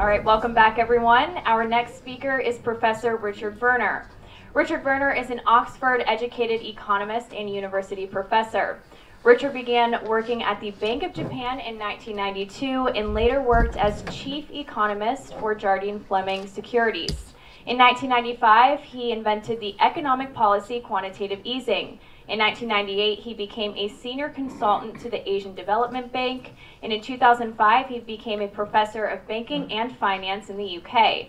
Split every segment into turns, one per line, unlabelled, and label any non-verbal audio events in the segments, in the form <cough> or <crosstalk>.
All right, welcome back, everyone. Our next speaker is Professor Richard Werner. Richard Werner is an Oxford educated economist and university professor. Richard began working at the Bank of Japan in 1992 and later worked as chief economist for Jardine Fleming Securities. In 1995, he invented the economic policy quantitative easing. In 1998, he became a senior consultant to the Asian Development Bank, and in 2005, he became a professor of banking and finance in the UK.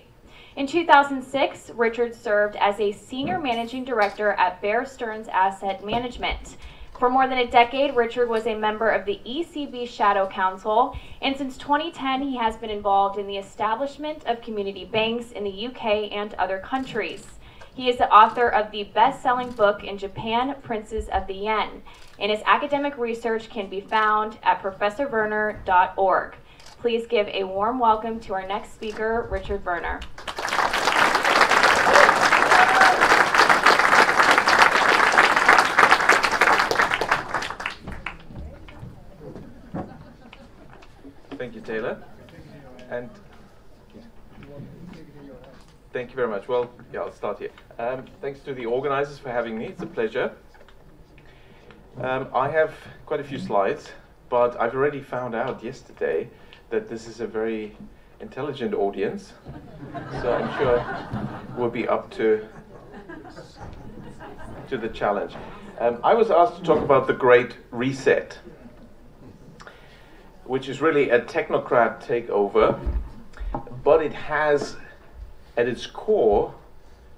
In 2006, Richard served as a senior managing director at Bear Stearns Asset Management. For more than a decade, Richard was a member of the ECB Shadow Council, and since 2010, he has been involved in the establishment of community banks in the UK and other countries. He is the author of the best-selling book in Japan, Princes of the Yen, and his academic research can be found at professorwerner.org. Please give a warm welcome to our next speaker, Richard Werner.
Thank you, Taylor. And thank you very much. Well, yeah, I'll start here. Um, thanks to the organizers for having me. It's a pleasure. Um, I have quite a few slides, but I've already found out yesterday that this is a very intelligent audience. So I'm sure we'll be up to to the challenge. Um, I was asked to talk about the Great Reset which is really a technocrat takeover, but it has at its core,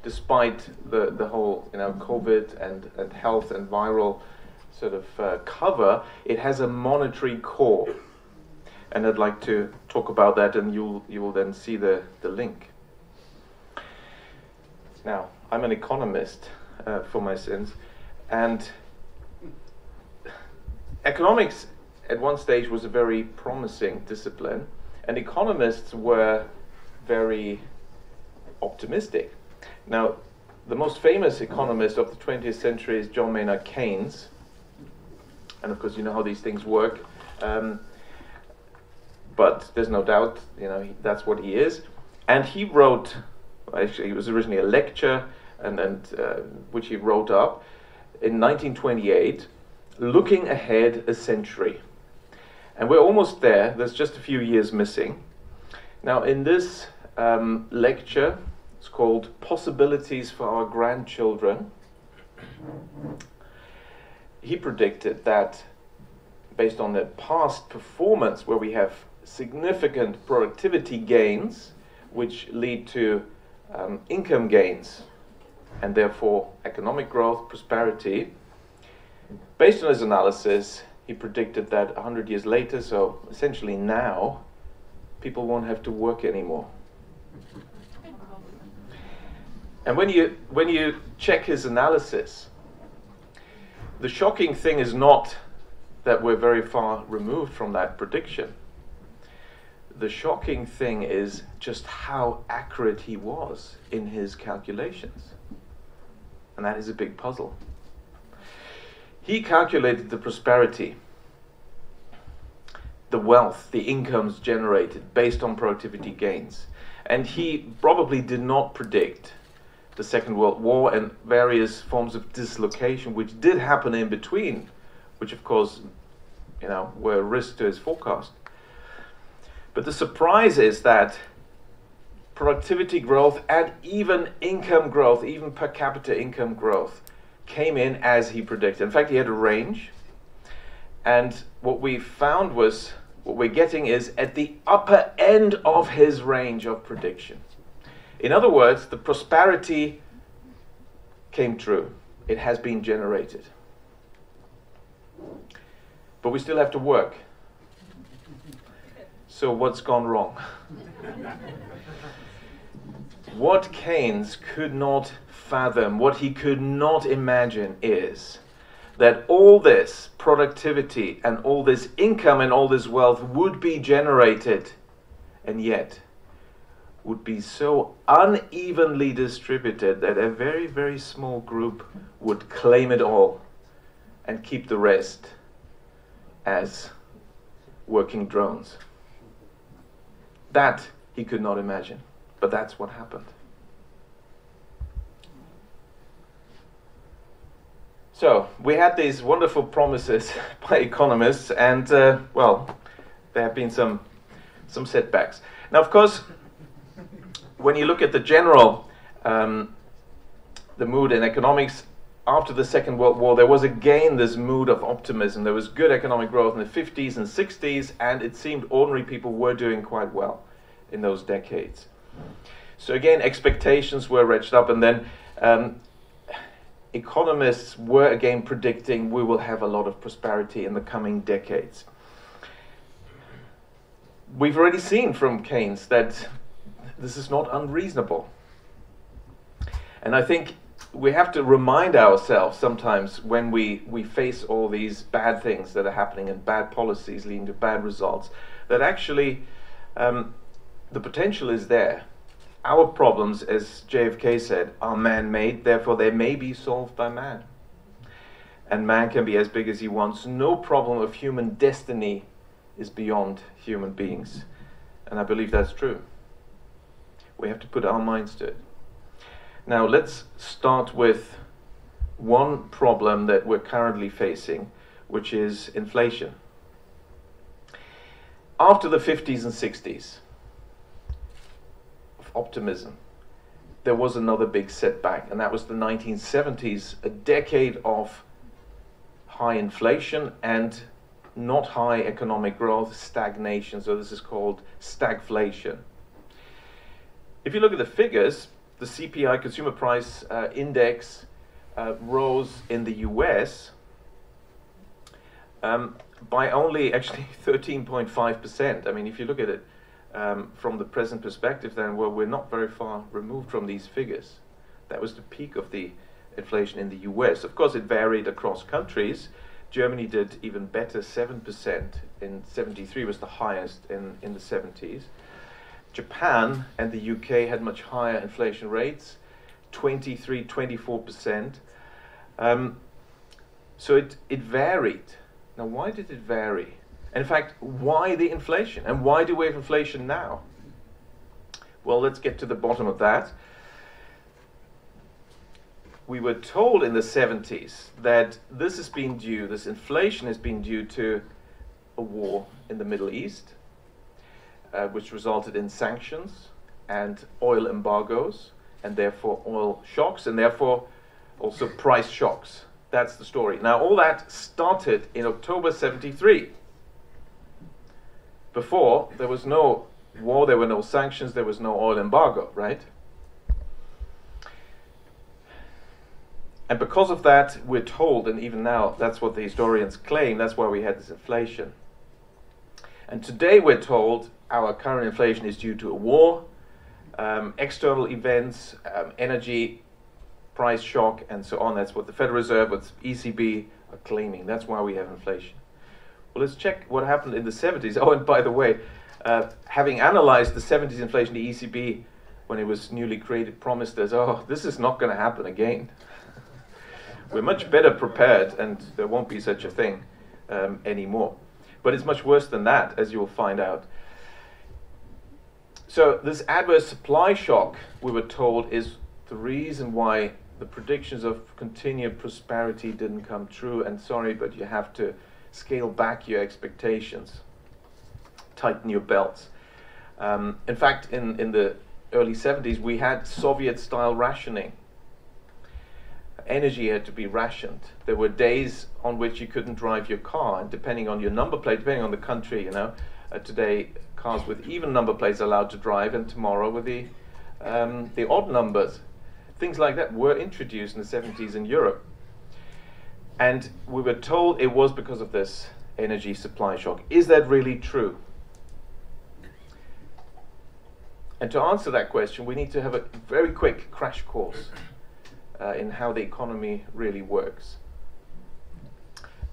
despite the, the whole you know COVID and, and health and viral sort of uh, cover, it has a monetary core. And I'd like to talk about that, and you'll you will then see the, the link. Now, I'm an economist uh, for my sins, and economics at one stage was a very promising discipline, and economists were very optimistic. Now, the most famous economist of the 20th century is John Maynard Keynes, and of course, you know how these things work. Um, but there's no doubt, you know, he, that's what he is. And he wrote, actually, it was originally a lecture, and, and uh, which he wrote up in 1928, looking ahead a century. And we're almost there. There's just a few years missing. Now, in this um, lecture, called Possibilities for Our Grandchildren. He predicted that based on the past performance, where we have significant productivity gains, which lead to um, income gains and therefore economic growth, prosperity. Based on his analysis, he predicted that 100 years later, so essentially now, people won't have to work anymore. And when you, when you check his analysis, the shocking thing is not that we're very far removed from that prediction. The shocking thing is just how accurate he was in his calculations. And that is a big puzzle. He calculated the prosperity, the wealth, the incomes generated based on productivity gains. And he probably did not predict the Second World War and various forms of dislocation which did happen in between, which of course, you know, were a risk to his forecast. But the surprise is that productivity growth and even income growth, even per capita income growth, came in as he predicted. In fact, he had a range. And what we found was what we're getting is at the upper end of his range of prediction. In other words, the prosperity came true. It has been generated. But we still have to work. So, what's gone wrong? <laughs> what Keynes could not fathom, what he could not imagine is that all this productivity and all this income and all this wealth would be generated and yet would be so unevenly distributed that a very, very small group would claim it all and keep the rest as working drones. That he could not imagine. But that's what happened. So, we had these wonderful promises <laughs> by economists, and uh, well, there have been some, some setbacks. Now, of course, when you look at the general um, the mood in economics after the Second World War, there was again this mood of optimism. There was good economic growth in the 50s and 60s, and it seemed ordinary people were doing quite well in those decades. So again, expectations were ratcheted up, and then um, economists were again predicting we will have a lot of prosperity in the coming decades. We've already seen from Keynes that this is not unreasonable. And I think we have to remind ourselves sometimes when we, we face all these bad things that are happening and bad policies leading to bad results that actually um, the potential is there. Our problems, as JFK said, are man made, therefore they may be solved by man. And man can be as big as he wants. No problem of human destiny is beyond human beings. And I believe that's true. We have to put our minds to it. Now, let's start with one problem that we're currently facing, which is inflation. After the 50s and 60s of optimism, there was another big setback, and that was the 1970s, a decade of high inflation and not high economic growth, stagnation. So, this is called stagflation. If you look at the figures, the CPI consumer price uh, index uh, rose in the US um, by only actually <laughs> 13.5%. I mean, if you look at it um, from the present perspective, then well, we're not very far removed from these figures. That was the peak of the inflation in the US. Of course, it varied across countries. Germany did even better, 7% in 73 was the highest in, in the 70s. Japan and the UK had much higher inflation rates, 23, 24%. Um, so it, it varied. Now, why did it vary? in fact, why the inflation? And why do we have inflation now? Well, let's get to the bottom of that. We were told in the 70s that this has been due, this inflation has been due to a war in the Middle East uh, which resulted in sanctions and oil embargoes, and therefore oil shocks, and therefore also price shocks. That's the story. Now, all that started in October 73. Before, there was no war, there were no sanctions, there was no oil embargo, right? And because of that, we're told, and even now, that's what the historians claim, that's why we had this inflation. And today we're told our current inflation is due to a war, um, external events, um, energy price shock, and so on. That's what the Federal Reserve, what ECB are claiming. That's why we have inflation. Well, let's check what happened in the 70s. <laughs> Oh, and by the way, uh, having analyzed the 70s inflation, the ECB, when it was newly created, promised us, oh, this is not going to happen again. <laughs> We're much better prepared, and there won't be such a thing um, anymore. But it's much worse than that, as you'll find out. So, this adverse supply shock, we were told, is the reason why the predictions of continued prosperity didn't come true. And sorry, but you have to scale back your expectations, tighten your belts. Um, in fact, in, in the early 70s, we had Soviet style rationing energy had to be rationed. There were days on which you couldn't drive your car, and depending on your number plate, depending on the country, you know, uh, today cars with even number plates are allowed to drive, and tomorrow with the um, the odd numbers, things like that were introduced in the 70s in Europe, and we were told it was because of this energy supply shock. Is that really true? And to answer that question, we need to have a very quick crash course uh, in how the economy really works.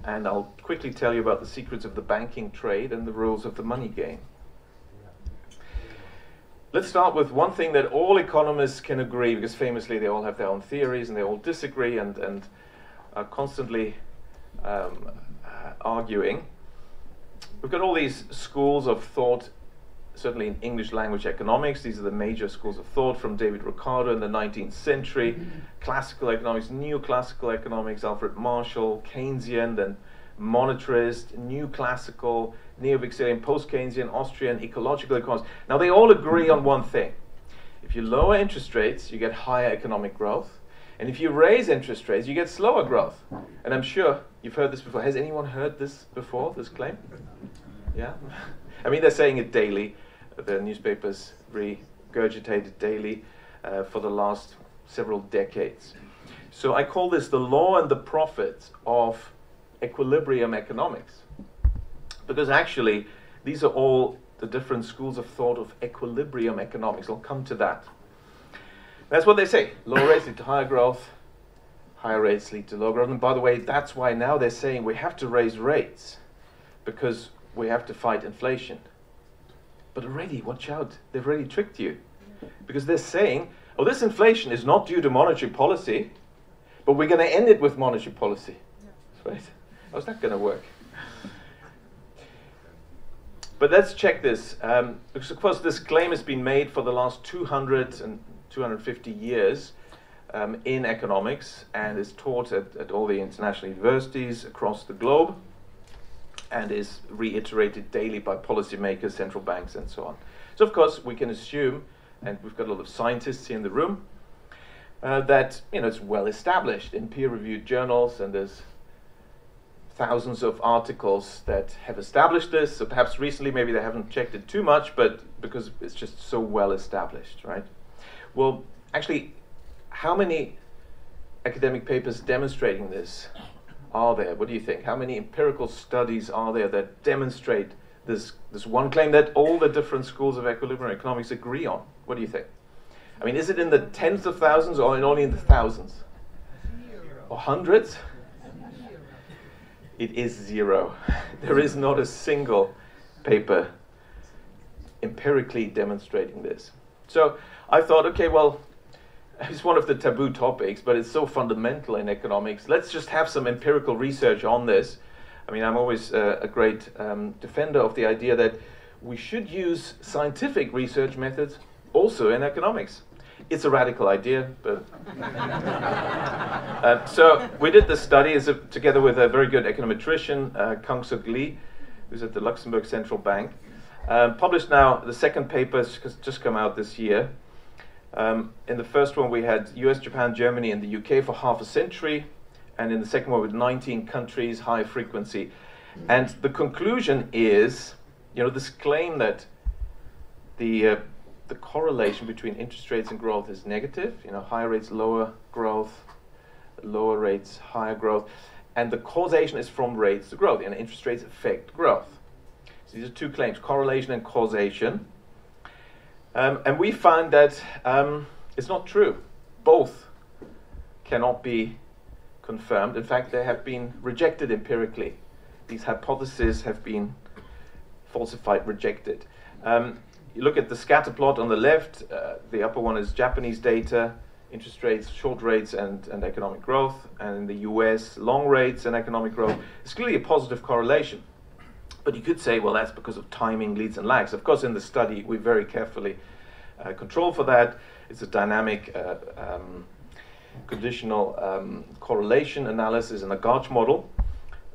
And I'll quickly tell you about the secrets of the banking trade and the rules of the money game. Let's start with one thing that all economists can agree, because famously they all have their own theories and they all disagree and, and are constantly um, uh, arguing. We've got all these schools of thought certainly in English language economics. These are the major schools of thought from David Ricardo in the 19th century, mm-hmm. classical economics, new classical economics, Alfred Marshall, Keynesian, then monetarist, new classical, neo-Wickselian, post-Keynesian, Austrian, ecological economics. Now they all agree on one thing. If you lower interest rates, you get higher economic growth. And if you raise interest rates, you get slower growth. And I'm sure you've heard this before. Has anyone heard this before, this claim? Yeah? <laughs> I mean, they're saying it daily. The newspapers regurgitated daily uh, for the last several decades. So I call this the law and the profit of equilibrium economics. Because actually, these are all the different schools of thought of equilibrium economics. I'll come to that. That's what they say. Low rates lead to higher growth, higher rates lead to low growth. And by the way, that's why now they're saying we have to raise rates because we have to fight inflation. But already, watch out, they've already tricked you. Because they're saying, oh, this inflation is not due to monetary policy, but we're going to end it with monetary policy. Right? How's that going to work? But let's check this. Um, because, of course, this claim has been made for the last 200 and 250 years um, in economics and is taught at, at all the international universities across the globe and is reiterated daily by policymakers, central banks, and so on. So, of course, we can assume, and we've got a lot of scientists here in the room, uh, that you know it's well established in peer-reviewed journals, and there's thousands of articles that have established this. So perhaps recently, maybe they haven't checked it too much, but because it's just so well established, right? Well, actually, how many academic papers demonstrating this are there? What do you think? How many empirical studies are there that demonstrate this, this one claim that all the different schools of equilibrium economics agree on? What do you think? I mean, is it in the tens of thousands or in only in the thousands? Or hundreds? It is zero. <laughs> There is not a single paper empirically demonstrating this. So I thought, okay, well, it's one of the taboo topics, but it's so fundamental in economics. Let's just have some empirical research on this. I mean, I'm always uh, a great um, defender of the idea that we should use scientific research methods also in economics. It's a radical idea, but. <laughs> uh, so we did this study a, together with a very good econometrician, uh, Kang Soek Lee, who's at the Luxembourg Central Bank. Um, published now, the second paper has just come out this year. Um, in the first one, we had US, Japan, Germany, and the UK for half a century, and in the second one, with 19 countries, high frequency. And the conclusion is, you know, this claim that the uh, the correlation between interest rates and growth is negative. You know, higher rates, lower growth, lower rates, higher growth, and the causation is from rates to growth, and interest rates affect growth. So these are two claims: correlation and causation. Um, and we find that um, it's not true. Both cannot be confirmed. In fact, they have been rejected empirically. These hypotheses have been falsified, rejected. Um, you look at the scatter plot on the left, uh, the upper one is Japanese data, interest rates, short rates, and, and economic growth. And in the US, long rates and economic growth. It's clearly a positive correlation. But you could say, well, that's because of timing, leads, and lags. Of course, in the study, we very carefully uh, control for that. It's a dynamic uh, um, conditional um, correlation analysis in a GARCH model.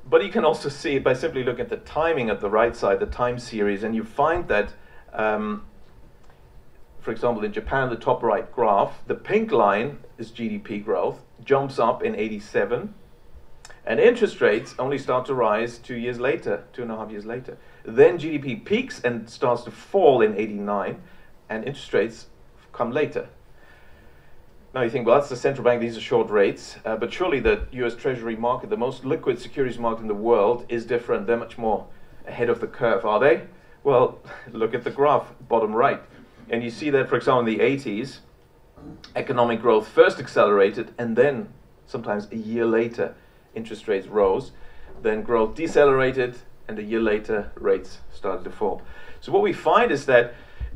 But you can also see by simply looking at the timing at the right side, the time series, and you find that, um, for example, in Japan, the top right graph, the pink line is GDP growth, jumps up in 87 and interest rates only start to rise two years later, two and a half years later. Then GDP peaks and starts to fall in 89, and interest rates come later. Now you think, well, that's the central bank, these are short rates, uh, but surely the US Treasury market, the most liquid securities market in the world, is different. They're much more ahead of the curve, are they? Well, <laughs> look at the graph, bottom right. And you see that, for example, in the 80s, economic growth first accelerated, and then sometimes a year later, interest rates rose, then growth decelerated, and a year later, rates started to fall. So what we find is that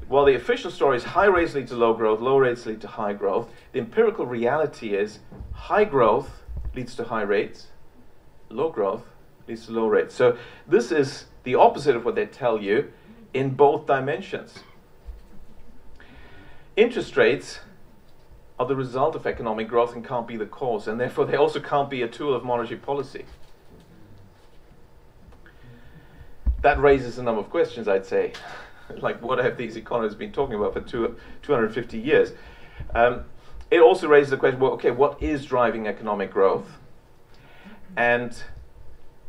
while the official story is high rates lead to low growth, low rates lead to high growth, the empirical reality is high growth leads to high rates, low growth leads to low rates. So this is the opposite of what they tell you. in both dimensions. Interest rates are the result of economic growth and can't be the cause, and therefore they also can't be a tool of monetary policy. That raises a number of questions, I'd say. <laughs> like, what have these economists been talking about for two, 250 years? Um, it also raises the question well, okay, what is driving economic growth? And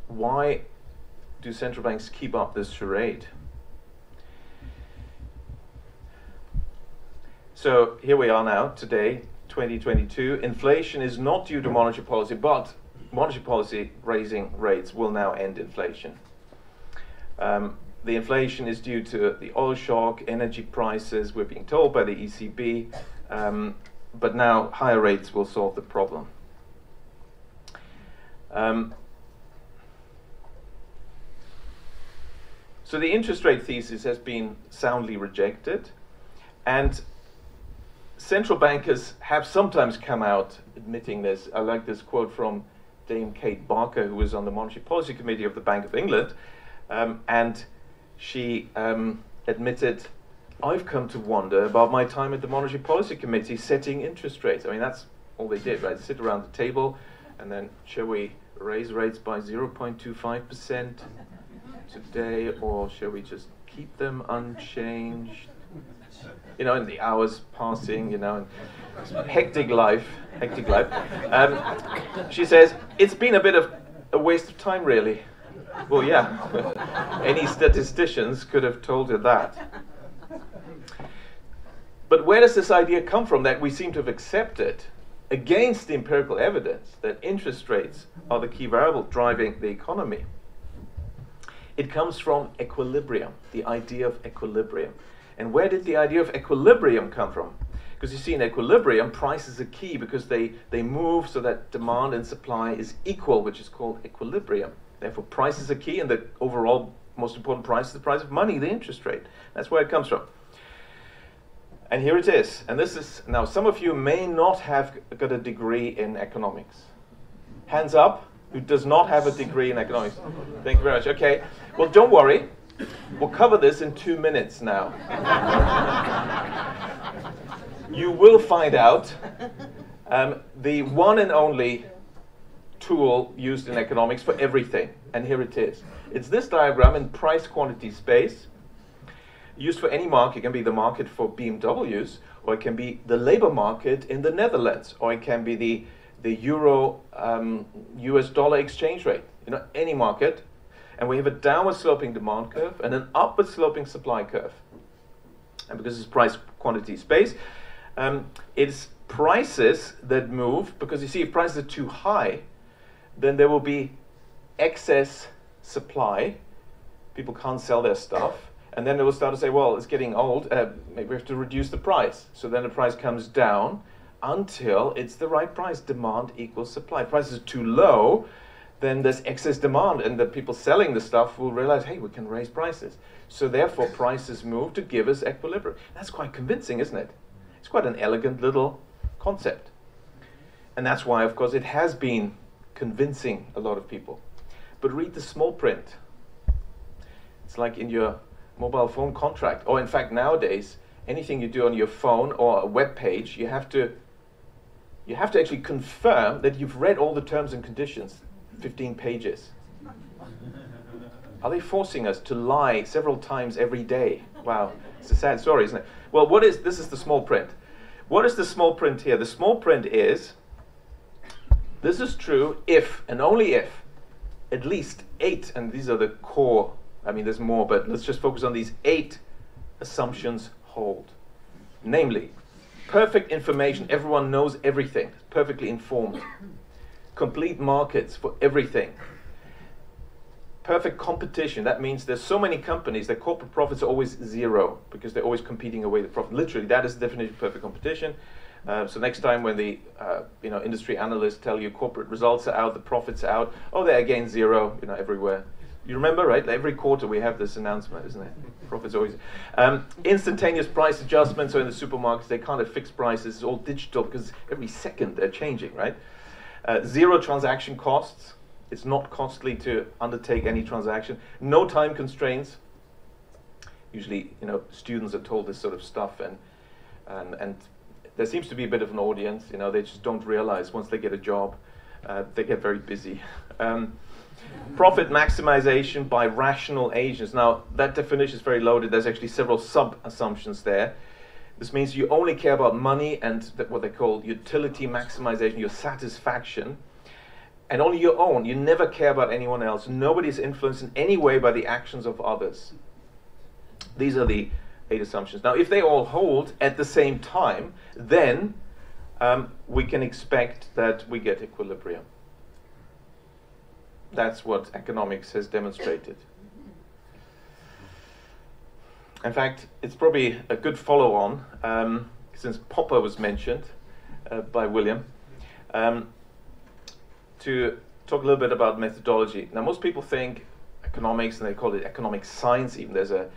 why do central banks keep up this charade? So here we are now, today, 2022. Inflation is not due to monetary policy, but monetary policy raising rates will now end inflation. Um, the inflation is due to the oil shock, energy prices, we're being told by the ECB, um, but now higher rates will solve the problem. Um, so the interest rate thesis has been soundly rejected, and central bankers have sometimes come out admitting this. I like this quote from Dame Kate Barker, who was on the Monetary Policy Committee of the Bank of England, um, and she um, admitted, I've come to wonder about my time at the Monetary Policy Committee setting interest rates. I mean, that's all they did, right? Sit around the table and then, shall we raise rates by 0.25% today, or shall we just keep them unchanged? You know, and the hours passing, you know, and hectic life, hectic life. Um, she says, it's been a bit of a waste of time, really. Well, yeah, <laughs> any statisticians could have told her that. But where does this idea come from that we seem to have accepted against the empirical evidence that interest rates are the key variable driving the economy? It comes from equilibrium, the idea of equilibrium. And where did the idea of equilibrium come from? Because you see, in equilibrium, prices are key because they, they move so that demand and supply is equal, which is called equilibrium. Therefore, prices are key, and the overall most important price is the price of money, the interest rate. That's where it comes from. And here it is. And this is now, some of you may not have got a degree in economics. Hands up who does not have a degree in economics. Thank you very much. Okay. Well, don't worry. We'll cover this in two minutes now. you will find out um, the one and only tool used in economics for everything. And here it is. It's this diagram in price quantity space, used for any market. It can be the market for BMWs, or it can be the labor market in the Netherlands, or it can be the, the euro um, US dollar exchange rate. You know, any market and we have a downward sloping demand curve and an upward sloping supply curve. And because it's price quantity space, um, it's prices that move because you see, if prices are too high, then there will be excess supply. People can't sell their stuff. And then they will start to say, well, it's getting old, uh, maybe we have to reduce the price. So then the price comes down until it's the right price. Demand equals supply. Prices are too low, then there's excess demand, and the people selling the stuff will realize, hey, we can raise prices. So therefore, prices move to give us equilibrium. That's quite convincing, isn't it? It's quite an elegant little concept. And that's why, of course, it has been convincing a lot of people. But read the small print. It's like in your mobile phone contract, or in fact, nowadays, anything you do on your phone or a web page, you have to you have to actually confirm that you've read all the terms and conditions 15 pages. Are they forcing us to lie several times every day? Wow, it's a sad story, isn't it? Well, what is this? Is the small print? What is the small print here? The small print is this is true if and only if at least eight, and these are the core. I mean, there's more, but let's just focus on these eight assumptions hold. Namely, perfect information. Everyone knows everything, perfectly informed complete markets for everything. Perfect competition. That means there's so many companies that corporate profits are always zero because they're always competing away the profit. Literally, that is the definition of perfect competition. Uh, so next time when the uh, you know industry analysts tell you corporate results are out, the profits are out, oh they're again zero, you know everywhere. You remember, right? Every quarter we have this announcement, isn't it? Profits always. Um, instantaneous price adjustments. So in the supermarkets they can't have fixed prices. It's all digital because every second they're changing, right? Uh, zero transaction costs. It's not costly to undertake any transaction. No time constraints. usually, you know, students are told this sort of stuff, and and and there seems to be a bit of an audience. You know, they just don't realize once they get a job, uh, they get very busy. <laughs> Um, profit maximization by rational agents. Now, that definition is very loaded. There's actually several sub assumptions there. This means you only care about money and what they call utility maximization, your satisfaction, and only your own. You never care about anyone else. Nobody is influenced in any way by the actions of others. These are the eight assumptions. Now, if they all hold at the same time, then um, we can expect that we get equilibrium. That's what economics has demonstrated. In fact, it's probably a good follow on, um, since Popper was mentioned uh, by William, um, to talk a little bit about methodology. Now, most people think economics, and they call it economic science, even. There's a,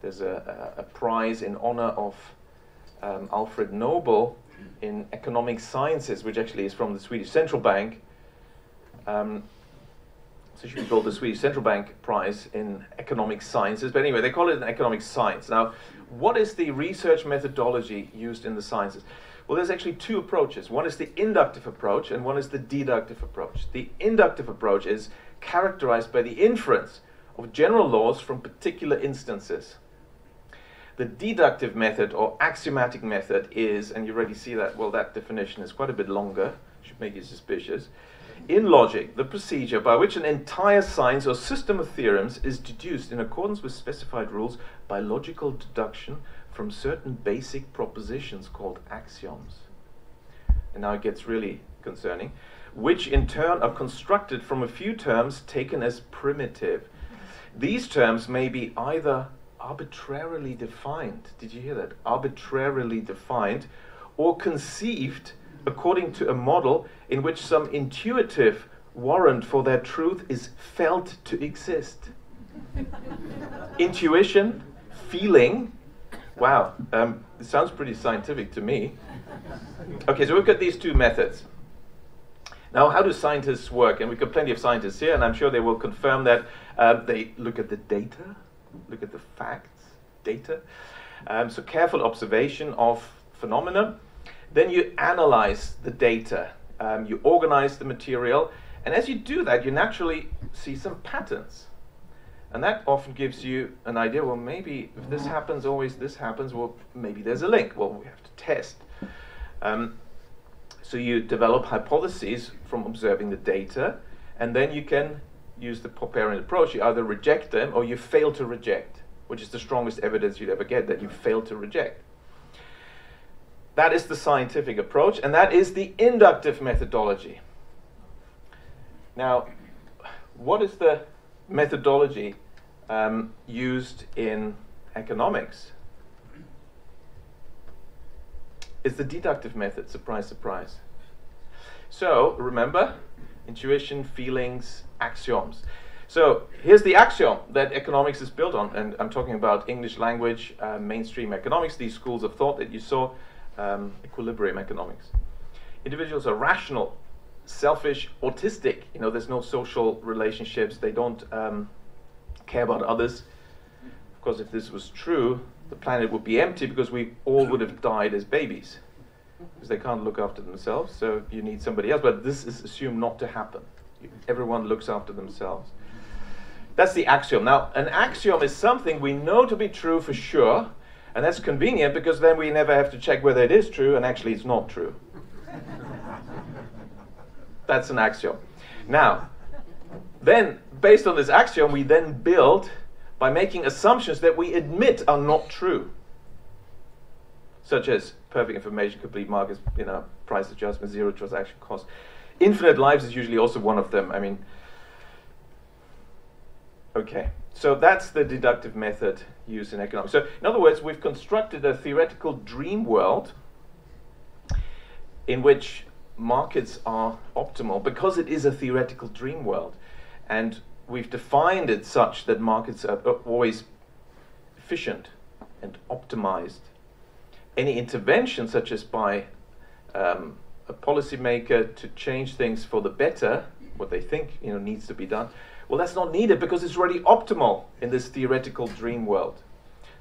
there's a, a, a prize in honor of um, Alfred Nobel in economic sciences, which actually is from the Swedish Central Bank. Um, so should be called the Swedish Central Bank Prize in Economic Sciences. But anyway, they call it an economic science. Now, what is the research methodology used in the sciences? Well, there's actually two approaches. One is the inductive approach, and one is the deductive approach. The inductive approach is characterized by the inference of general laws from particular instances. The deductive method or axiomatic method is, and you already see that, well, that definition is quite a bit longer, should make you suspicious in logic, the procedure by which an entire science or system of theorems is deduced in accordance with specified rules by logical deduction from certain basic propositions called axioms. And now it gets really concerning, which in turn are constructed from a few terms taken as primitive. These terms may be either arbitrarily defined, did you hear that? Arbitrarily defined, or conceived according to a model in which some intuitive warrant for their truth is felt to exist. <laughs> Intuition, feeling, wow, um, it sounds pretty scientific to me. Okay, so we've got these two methods. Now, how do scientists work? And we've got plenty of scientists here, and I'm sure they will confirm that. Um, they look at the data, look at the facts, data. Um, so, careful observation of phenomena then you analyze the data, um, you organize the material, and as you do that, you naturally see some patterns. And that often gives you an idea well, maybe if this happens, always this happens, well, maybe there's a link. Well, we have to test. Um, so you develop hypotheses from observing the data, and then you can use the Popperian approach. You either reject them or you fail to reject, which is the strongest evidence you'd ever get that you fail to reject. That is the scientific approach, and that is the inductive methodology. Now, what is the methodology um, used in economics? It's the deductive method, surprise, surprise. So, remember, intuition, feelings, axioms. So, here's the axiom that economics is built on, and I'm talking about English language, uh, mainstream economics, these schools of thought that you saw um, equilibrium economics. Individuals are rational, selfish, autistic. You know, there's no social relationships. They don't um, care about others. Of course, if this was true, the planet would be empty because we all would have died as babies because they can't look after themselves. So you need somebody else. But this is assumed not to happen. Everyone looks after themselves. That's the axiom. Now, an axiom is something we know to be true for sure, and that's convenient because then we never have to check whether it is true and actually it's not true. <laughs> that's an axiom. Now, then, based on this axiom, we then build by making assumptions that we admit are not true, such as perfect information, complete markets, you know, price adjustment, zero transaction cost. Infinite lives is usually also one of them. I mean, okay. So that's the deductive method used in economics. So in other words, we've constructed a theoretical dream world in which markets are optimal because it is a theoretical dream world. And we've defined it such that markets are always efficient and optimized. Any intervention, such as by um, a policymaker to change things for the better, what they think you know needs to be done, well, that's not needed because it's already optimal in this theoretical dream world.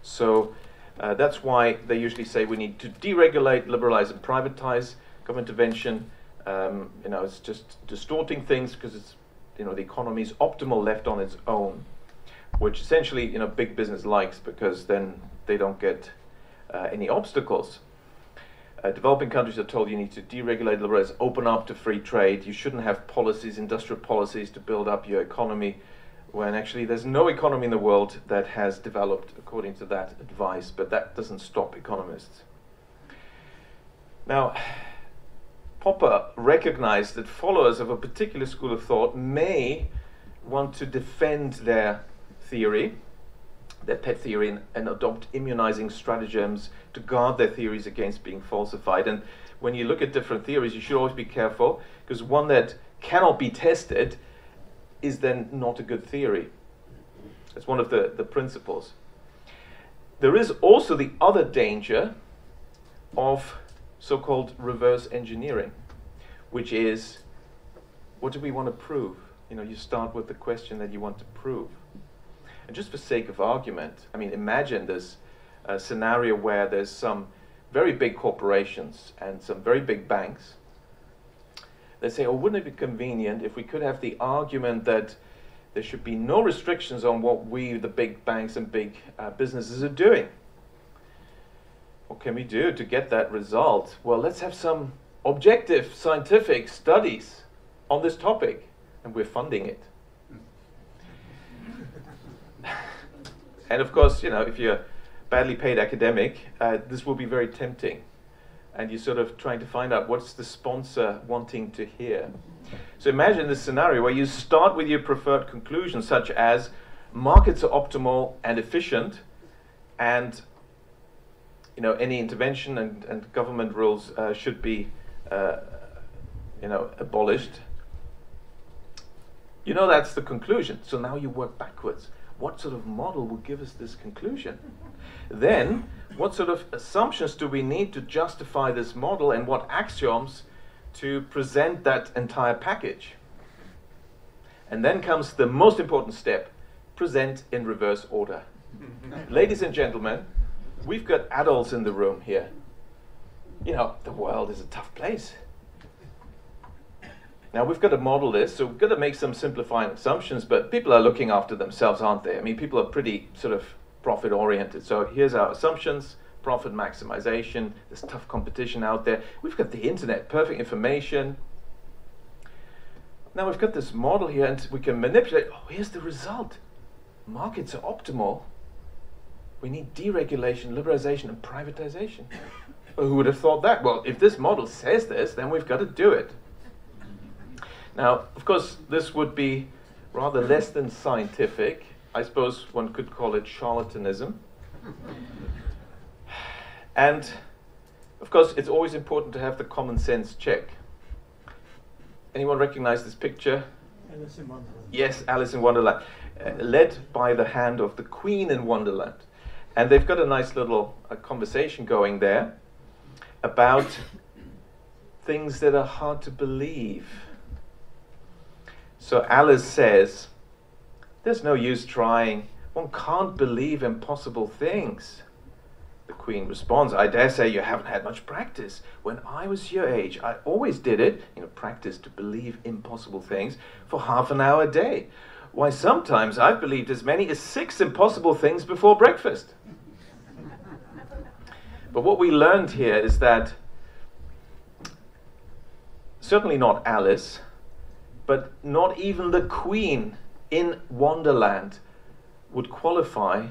So uh, that's why they usually say we need to deregulate, liberalize, and privatize government intervention. Um, you know, it's just distorting things because it's you know the economy is optimal left on its own, which essentially you know big business likes because then they don't get uh, any obstacles. Uh, developing countries are told you need to deregulate, liberalize, open up to free trade. You shouldn't have policies, industrial policies, to build up your economy, when actually there's no economy in the world that has developed according to that advice. But that doesn't stop economists. Now, Popper recognized that followers of a particular school of thought may want to defend their theory, their pet theory, and, and, adopt immunizing stratagems to guard their theories against being falsified. And when you look at different theories, you should always be careful because one that cannot be tested is then not a good theory. That's one of the, the principles. There is also the other danger of so called reverse engineering, which is what do we want to prove? You know, you start with the question that you want to prove. And just for sake of argument, I mean, imagine this uh, scenario where there's some very big corporations and some very big banks. They say, oh, wouldn't it be convenient if we could have the argument that there should be no restrictions on what we, the big banks and big uh, businesses, are doing? What can we do to get that result? Well, let's have some objective scientific studies on this topic, and we're funding it. And of course, you know, if you're a badly paid academic, uh, this will be very tempting. And you're sort of trying to find out what's the sponsor wanting to hear. So imagine this scenario where you start with your preferred conclusion, such as markets are optimal and efficient, and you know, any intervention and, and government rules uh, should be, uh, you know, abolished. You know that's the conclusion. So now you work backwards. What sort of model would give us this conclusion? Then, what sort of assumptions do we need to justify this model and what axioms to present that entire package? And then comes the most important step present in reverse order. <laughs> Ladies and gentlemen, we've got adults in the room here. You know, the world is a tough place. Now, we've got to model this, so we've got to make some simplifying assumptions, but people are looking after themselves, aren't they? I mean, people are pretty sort of profit oriented. So here's our assumptions profit maximization, there's tough competition out there. We've got the internet, perfect information. Now we've got this model here, and we can manipulate. Oh, here's the result markets are optimal we need deregulation, liberalization, and privatization. Who would have thought that? Well, if this model says this, then we've got to do it. Now, of course, this would be rather less than scientific. I suppose one could call it charlatanism. And, of course, it's always important to have the common sense check. Anyone recognize this picture?
Alice in Wonderland.
Yes, Alice in Wonderland. Uh, led by the hand of the Queen in Wonderland. And they've got a nice little uh, conversation going there about things that are hard to believe. So Alice says, There's no use trying. One can't believe impossible things. The Queen responds, I dare say you haven't had much practice. When I was your age, I always did it, you know, practice to believe impossible things for half an hour a day. Why, sometimes I've believed as many as six impossible things before breakfast. But what we learned here is that certainly not Alice, but not even the Queen in Wonderland would qualify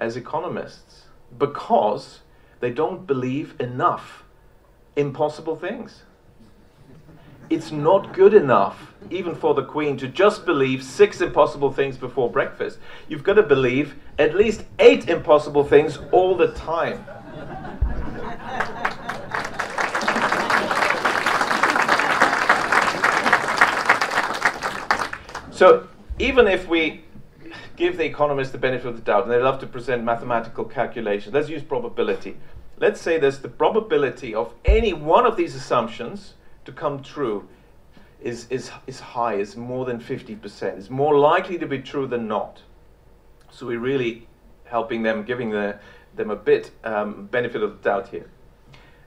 as economists because they don't believe enough impossible things. It's not good enough, even for the Queen, to just believe six impossible things before breakfast. You've got to believe at least eight impossible things all the time. So even if we give the economists the benefit of the doubt, and they love to present mathematical calculations, let's use probability. Let's say there's the probability of any one of these assumptions to come true is, is, is high, is more than 50%. It's more likely to be true than not. So we're really helping them, giving the, them a bit um, benefit of the doubt here.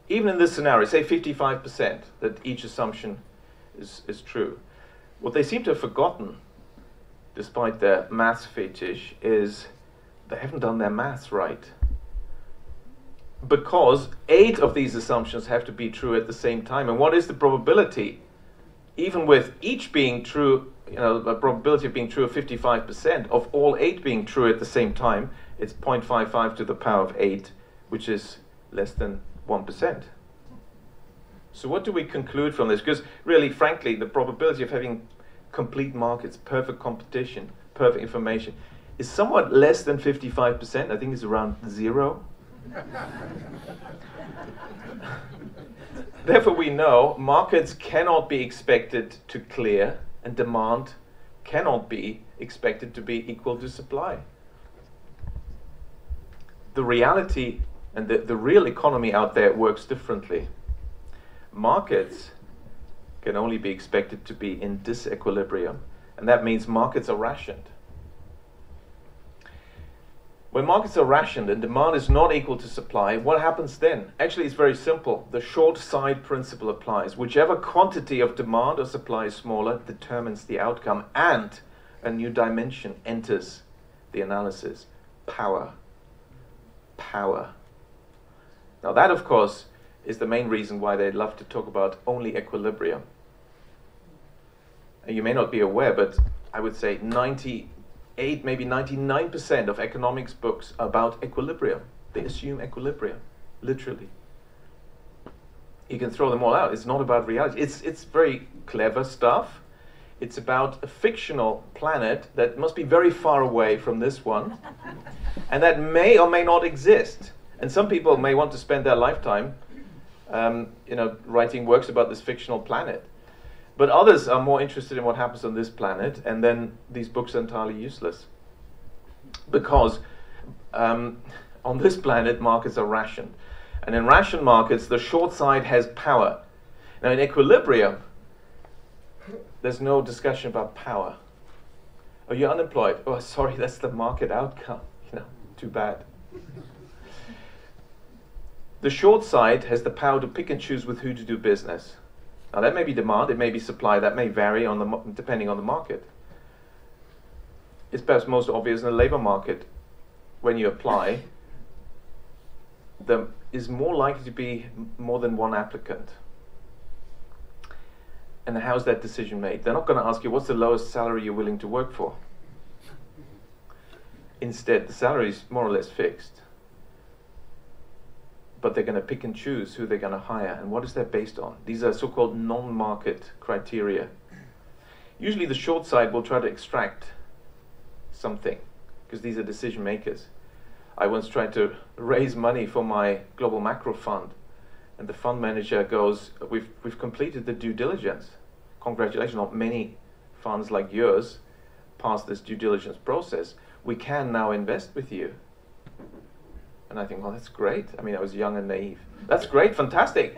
Even in this scenario, say 55% that each assumption is, is true, what they seem to have forgotten, despite their maths fetish, is they haven't done their maths right. Because eight of these assumptions have to be true at the same time. And what is the probability? Even with each being true, you know, a probability of being true of 55%, of all eight being true at the same time, it's 0.55 to the power of 8, which is less than 1%. So what do we conclude from this? Because really, frankly, the probability of having complete markets, perfect competition, perfect information, is somewhat less than 55%. I think it's around zero. <laughs> Therefore, we know markets cannot be expected to clear and demand cannot be expected to be equal to supply. The reality and the, the real economy out there works differently. Markets can only be expected to be in disequilibrium, and that means markets are rationed. When markets are rationed and demand is not equal to supply, what happens then? Actually, it's very simple. The short side principle applies. Whichever quantity of demand or supply is smaller determines the outcome, and a new dimension enters the analysis power. Power. Now, that, of course, is the main reason why they love to talk about only equilibrium. Uh, and you may not be aware, but I would say 98, maybe 99% of economics books are about equilibrium. They assume equilibrium, literally. You can throw them all out. It's not about reality. It's, it's very clever stuff. It's about a fictional planet that must be very far away from this one, and that may or may not exist. And some people may want to spend their lifetime, um, you know, writing works about this fictional planet. But others are more interested in what happens on this planet, and then these books are entirely useless. Because um, on this planet, markets are rationed. And in ration markets, the short side has power. Now, in equilibrium, there's no discussion about power. Are you unemployed? Oh, sorry, that's the market outcome. <laughs> You know, too bad. The short side has the power to pick and choose with who to do business. Now that may be demand, it may be supply, that may vary on the depending on the market. It's perhaps most obvious in the labor market when you apply. There is more likely to be more than one applicant. And how's that decision made? They're not going to ask you what's the lowest salary you're willing to work for. Instead, the salary is more or less fixed but they're going to pick and choose who they're going to hire and what is that based on. These are so-called non-market criteria. Usually the short side will try to extract something because these are decision makers. I once tried to raise money for my global macro fund and the fund manager goes, we've, we've completed the due diligence. Congratulations, not many funds like yours pass this due diligence process. We can now invest with you. And I think, well, that's great. I mean, I was young and naive. That's great, fantastic.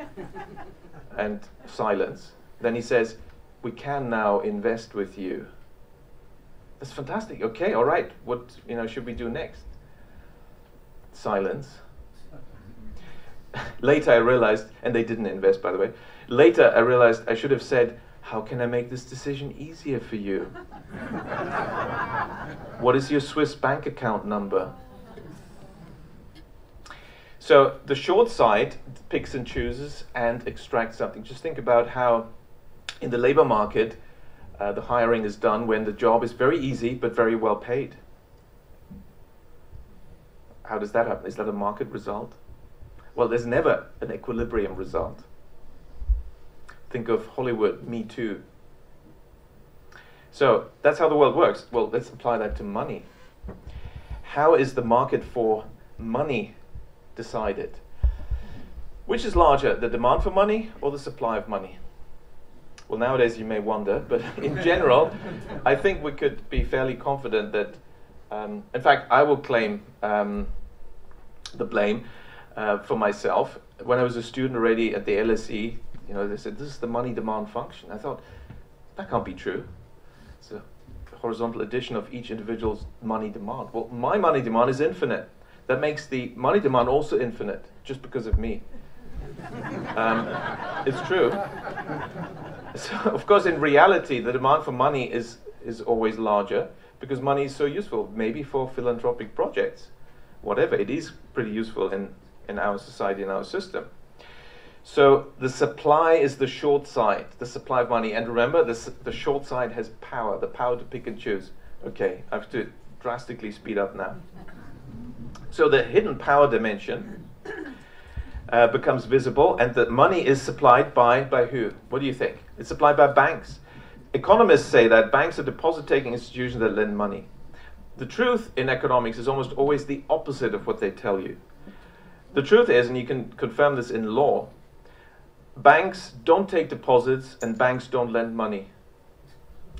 <laughs> and silence. Then he says, we can now invest with you. That's fantastic. Okay, all right. What you know should we do next? Silence. <laughs> Later, I realized, and they didn't invest, by the way. Later, I realized I should have said, "How can I make this decision easier for you? <laughs> what is your Swiss bank account number?" So the short side picks and chooses and extracts something. Just think about how in the labor market uh, the hiring is done when the job is very easy but very well paid. How does that happen? Is that a market result? Well, there's never an equilibrium result. Think of Hollywood, Me Too. So that's how the world works. Well, let's apply that to money. How is the market for money decided. Which is larger, the demand for money or the supply of money? Well, nowadays you may wonder, but <laughs> in general, I think we could be fairly confident that, um, in fact, I will claim um, the blame uh, for myself. When I was a student already at the LSE, you know, they said, this is the money demand function. I thought, that can't be true. It's a horizontal addition of each individual's money demand. Well, my money demand is infinite. That makes the money demand also infinite, just because of me. Um, it's true. So, of course, in reality, the demand for money is, is always larger because money is so useful, maybe for philanthropic projects, whatever. It is pretty useful in, in our society, in our system. So the supply is the short side, the supply of money. And remember, this, the short side has power, the power to pick and choose. Okay, I have to drastically speed up now. So the hidden power dimension uh, becomes visible, and the money is supplied by, by who? What do you think? It's supplied by banks. Economists say that banks are deposit taking institutions that lend money. The truth in economics is almost always the opposite of what they tell you. The truth is, and you can confirm this in law, banks don't take deposits and banks don't lend money.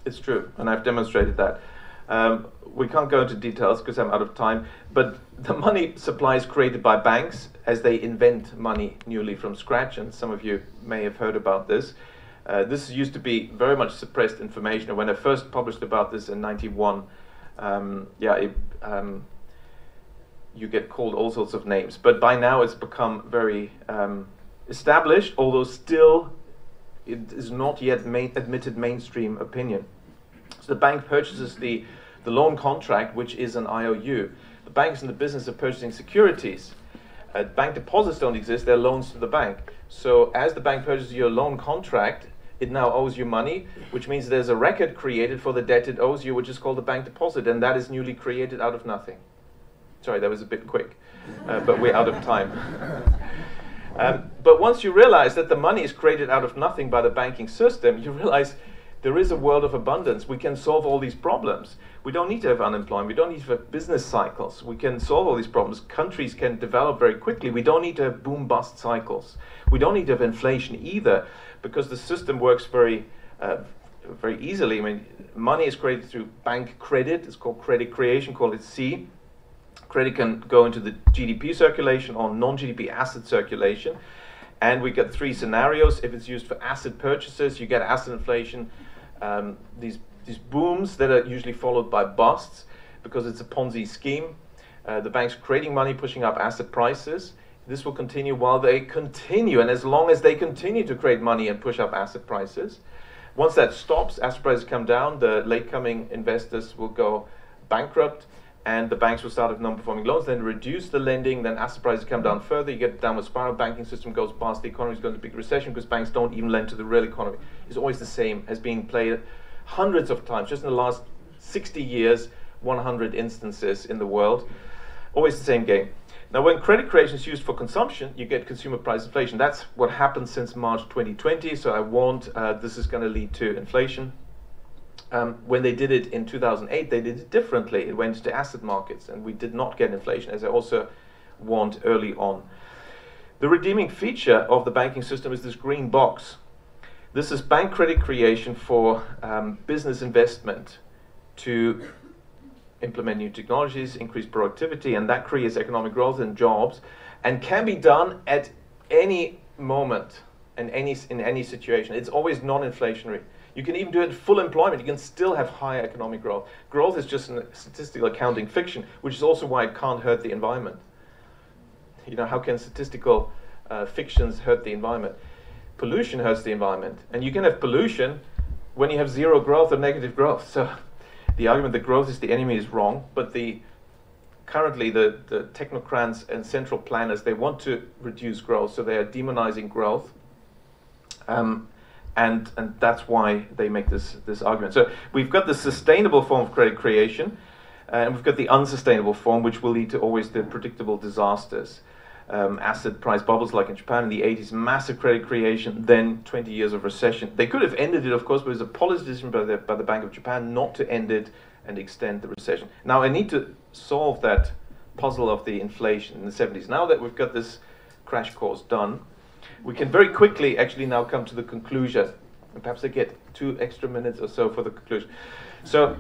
It's true, and I've demonstrated that. Um, we can't go into details because I'm out of time, but the money supply is created by banks as they invent money newly from scratch, and some of you may have heard about this. Uh, this used to be very much suppressed information. When I first published about this in 91, um, yeah, it, um, you get called all sorts of names. But by now it's become very um, established, although still it is not yet admitted mainstream opinion. So the bank purchases the, the loan contract, which is an IOU. The bank in the business of purchasing securities. Uh, bank deposits don't exist, they're loans to the bank. So as the bank purchases your loan contract, it now owes you money, which means there's a record created for the debt it owes you, which is called a bank deposit, and that is newly created out of nothing. Sorry, that was a bit quick, uh, but we're out of time. <laughs> Um, but once you realize that the money is created out of nothing by the banking system, you realize there is a world of abundance. We can solve all these problems. We don't need to have unemployment. We don't need to have business cycles. We can solve all these problems. Countries can develop very quickly. We don't need to have boom bust cycles. We don't need to have inflation either because the system works very, uh, very easily. I mean, money is created through bank credit. It's called credit creation, call it C. Credit can go into the GDP circulation or non GDP asset circulation. And we get three scenarios. If it's used for asset purchases, you get asset inflation, um, these, these booms that are usually followed by busts because it's a Ponzi scheme. Uh, the bank's creating money, pushing up asset prices. This will continue while they continue, and as long as they continue to create money and push up asset prices. Once that stops, asset prices come down, the late coming investors will go bankrupt and the banks will start with non-performing loans, then reduce the lending, then asset prices come down further, you get downward spiral, banking system goes past, the economy is going to big recession because banks don't even lend to the real economy. It's always the same, has been played hundreds of times, just in the last 60 years, 100 instances in the world. Always the same game. Now, when credit creation is used for consumption, you get consumer price inflation. That's what happened since March 2020. So I warned uh, this is going to lead to inflation. Um, when they did it in 2008, they did it differently. It went to asset markets, and we did not get inflation, as I also warned early on. The redeeming feature of the banking system is this green box. This is bank credit creation for um, business investment to implement new technologies, increase productivity, and that creates economic growth and jobs, and can be done at any moment and any in any situation. It's always non-inflationary. You can even do it full employment. You can still have high economic growth. Growth is just a statistical accounting fiction, which is also why it can't hurt the environment. You know, how can statistical uh, fictions hurt the environment? Pollution hurts the environment. And you can have pollution when you have zero growth or negative growth. So the argument that growth is the enemy is wrong, but the currently the, the technocrats and central planners, they want to reduce growth, so they are demonizing growth. Um, and and that's why they make this this argument. So we've got the sustainable form of credit creation, uh, and we've got the unsustainable form, which will lead to always the predictable disasters. Um, asset price bubbles like in Japan in the 80s, massive credit creation, then 20 years of recession. They could have ended it, of course, but it was a policy decision by the, by the Bank of Japan not to end it and extend the recession. Now, I need to solve that puzzle of the inflation in the 70s. Now that we've got this crash course done, we can very quickly actually now come to the conclusion. And perhaps I get two extra minutes or so for the conclusion. So,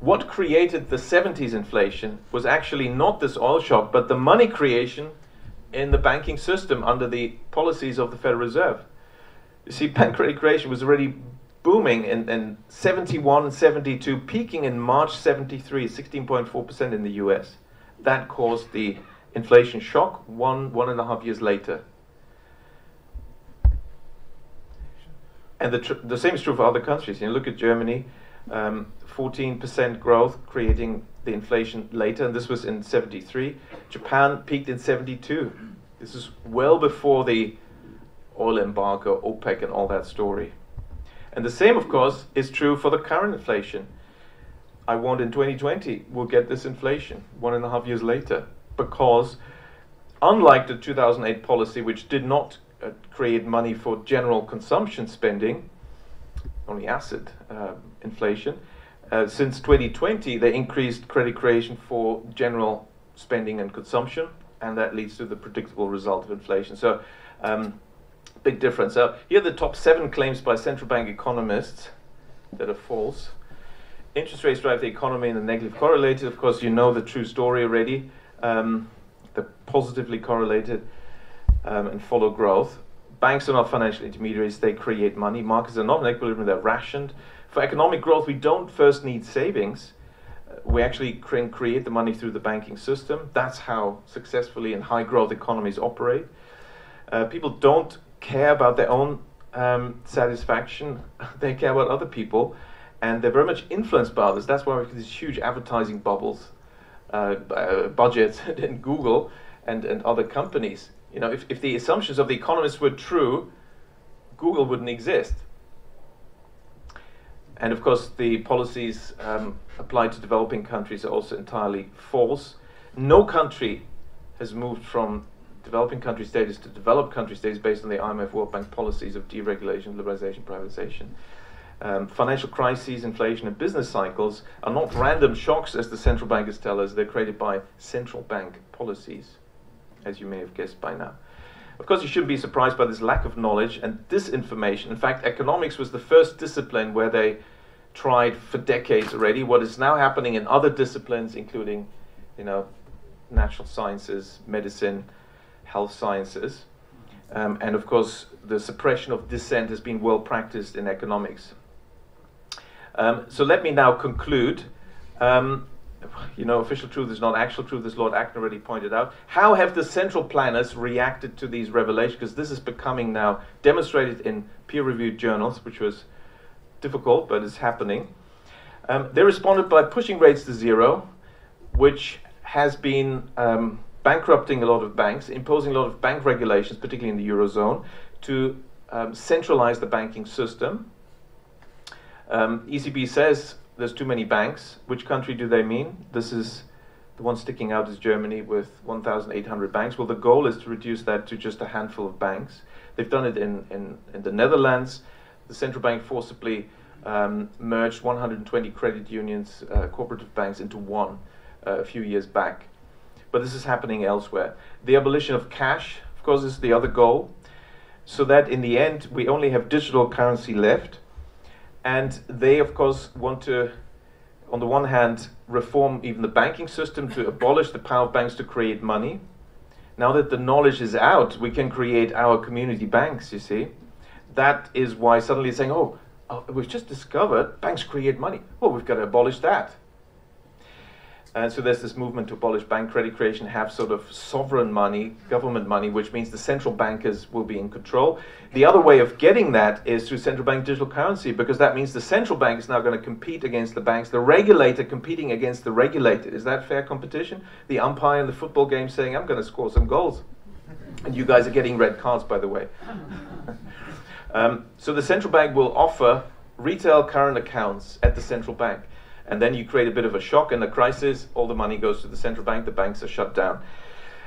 what created the 70s inflation was actually not this oil shock, but the money creation in the banking system under the policies of the Federal Reserve. You see, <laughs> bank credit creation was already booming in, in 71, and 72, peaking in March 73, 16.4% in the US. That caused the inflation shock one, one and a half years later. And the, the same is true for other countries. You know, look at Germany, um, 14% growth, creating the inflation later, and this was in 73. Japan peaked in 72. This is well before the oil embargo, OPEC, and all that story. And the same, of course, is true for the current inflation. I warned in 2020 we'll get this inflation one and a half years later because, unlike the 2008 policy, which did not uh, create money for general consumption spending, only asset uh, inflation, uh, since 2020 they increased credit creation for general spending and consumption, and that leads to the predictable result of inflation. So. Um, big difference. So here are the top seven claims by central bank economists that are false. Interest rates drive the economy and the negatively correlated. Of course, you know the true story already. Um, the positively correlated um, and follow growth. Banks are not financial intermediaries, they create money. Markets are not in equilibrium, they're rationed. For economic growth, we don't first need savings. Uh, we actually create the money through the banking system. That's how successfully and high growth economies operate. Uh, people don't care about their own um, satisfaction, <laughs> they care about other people, and they're very much influenced by others. That's why we have these huge advertising bubbles, uh, uh, budgets <laughs> in Google and, and other companies. You know, if, if the assumptions of the economists were true, Google wouldn't exist. And of course, the policies um, applied to developing countries are also entirely false. No country has moved from developing country status to developed country status based on the IMF World Bank policies of deregulation, liberalization, privatization. Um, financial crises, inflation, and business cycles are not random shocks, as the central bankers tell us. They're created by central bank policies, as you may have guessed by now. Of course, you shouldn't be surprised by this lack of knowledge and disinformation. In fact, economics was the first discipline where they tried for decades already what is now happening in other disciplines, including, you know, natural sciences, medicine, health sciences. Um, and of course, the suppression of dissent has been well practiced in economics. Um, so let me now conclude. Um, you know, official truth is not actual truth, as Lord Acton already pointed out. How have the central planners reacted to these revelations? Because this is becoming now demonstrated in peer reviewed journals, which was difficult, but it's happening. Um, they responded by pushing rates to zero, which has been um, bankrupting a lot of banks, imposing a lot of bank regulations, particularly in the Eurozone, to um, centralize the banking system. Um, ECB says there's too many banks. Which country do they mean? This is the one sticking out is Germany with 1,800 banks. Well, the goal is to reduce that to just a handful of banks. They've done it in, in, in the Netherlands. The central bank forcibly um, merged 120 credit unions, uh, cooperative banks, into one uh, a few years back but this is happening elsewhere. The abolition of cash, of course, is the other goal, so that in the end we only have digital currency left. And they, of course, want to, on the one hand, reform even the banking system to abolish the power of banks to create money. Now that the knowledge is out, we can create our community banks, you see. That is why suddenly saying, oh, oh we've just discovered banks create money. Well, we've got to abolish that. And so there's this movement to abolish bank credit creation, have sort of sovereign money, government money, which means the central bankers will be in control. The other way of getting that is through central bank digital currency, because that means the central bank is now going to compete against the banks, the regulator competing against the regulated. Is that fair competition? The umpire in the football game saying, I'm going to score some goals. And you guys are getting red cards, by the way. <laughs> um, so the central bank will offer retail current accounts at the central bank and then you create a bit of a shock and a crisis. All the money goes to the central bank. The banks are shut down.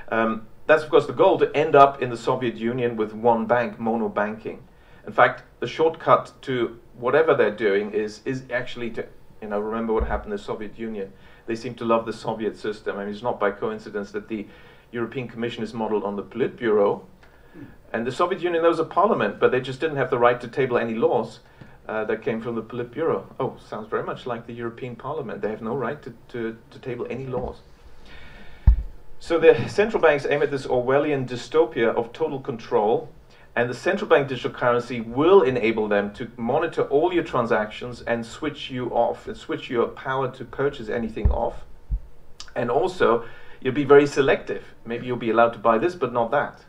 Um, that's of course the goal to end up in the Soviet Union with one bank, mono banking. In fact, the shortcut to whatever they're doing is is actually to you know remember what happened in the Soviet Union. They seem to love the Soviet system. I mean, it's not by coincidence that the European Commission is modeled on the Politburo, and the Soviet Union there was a parliament, but they just didn't have the right to table any laws uh, that came from the Politburo. Oh, sounds very much like the European Parliament. They have no right to, to, to table any laws. So the central banks aim at this Orwellian dystopia of total control And the central bank digital currency will enable them to monitor all your transactions and switch you off and switch your power to purchase anything off. And also, you'll be very selective. Maybe you'll be allowed to buy this, but not that.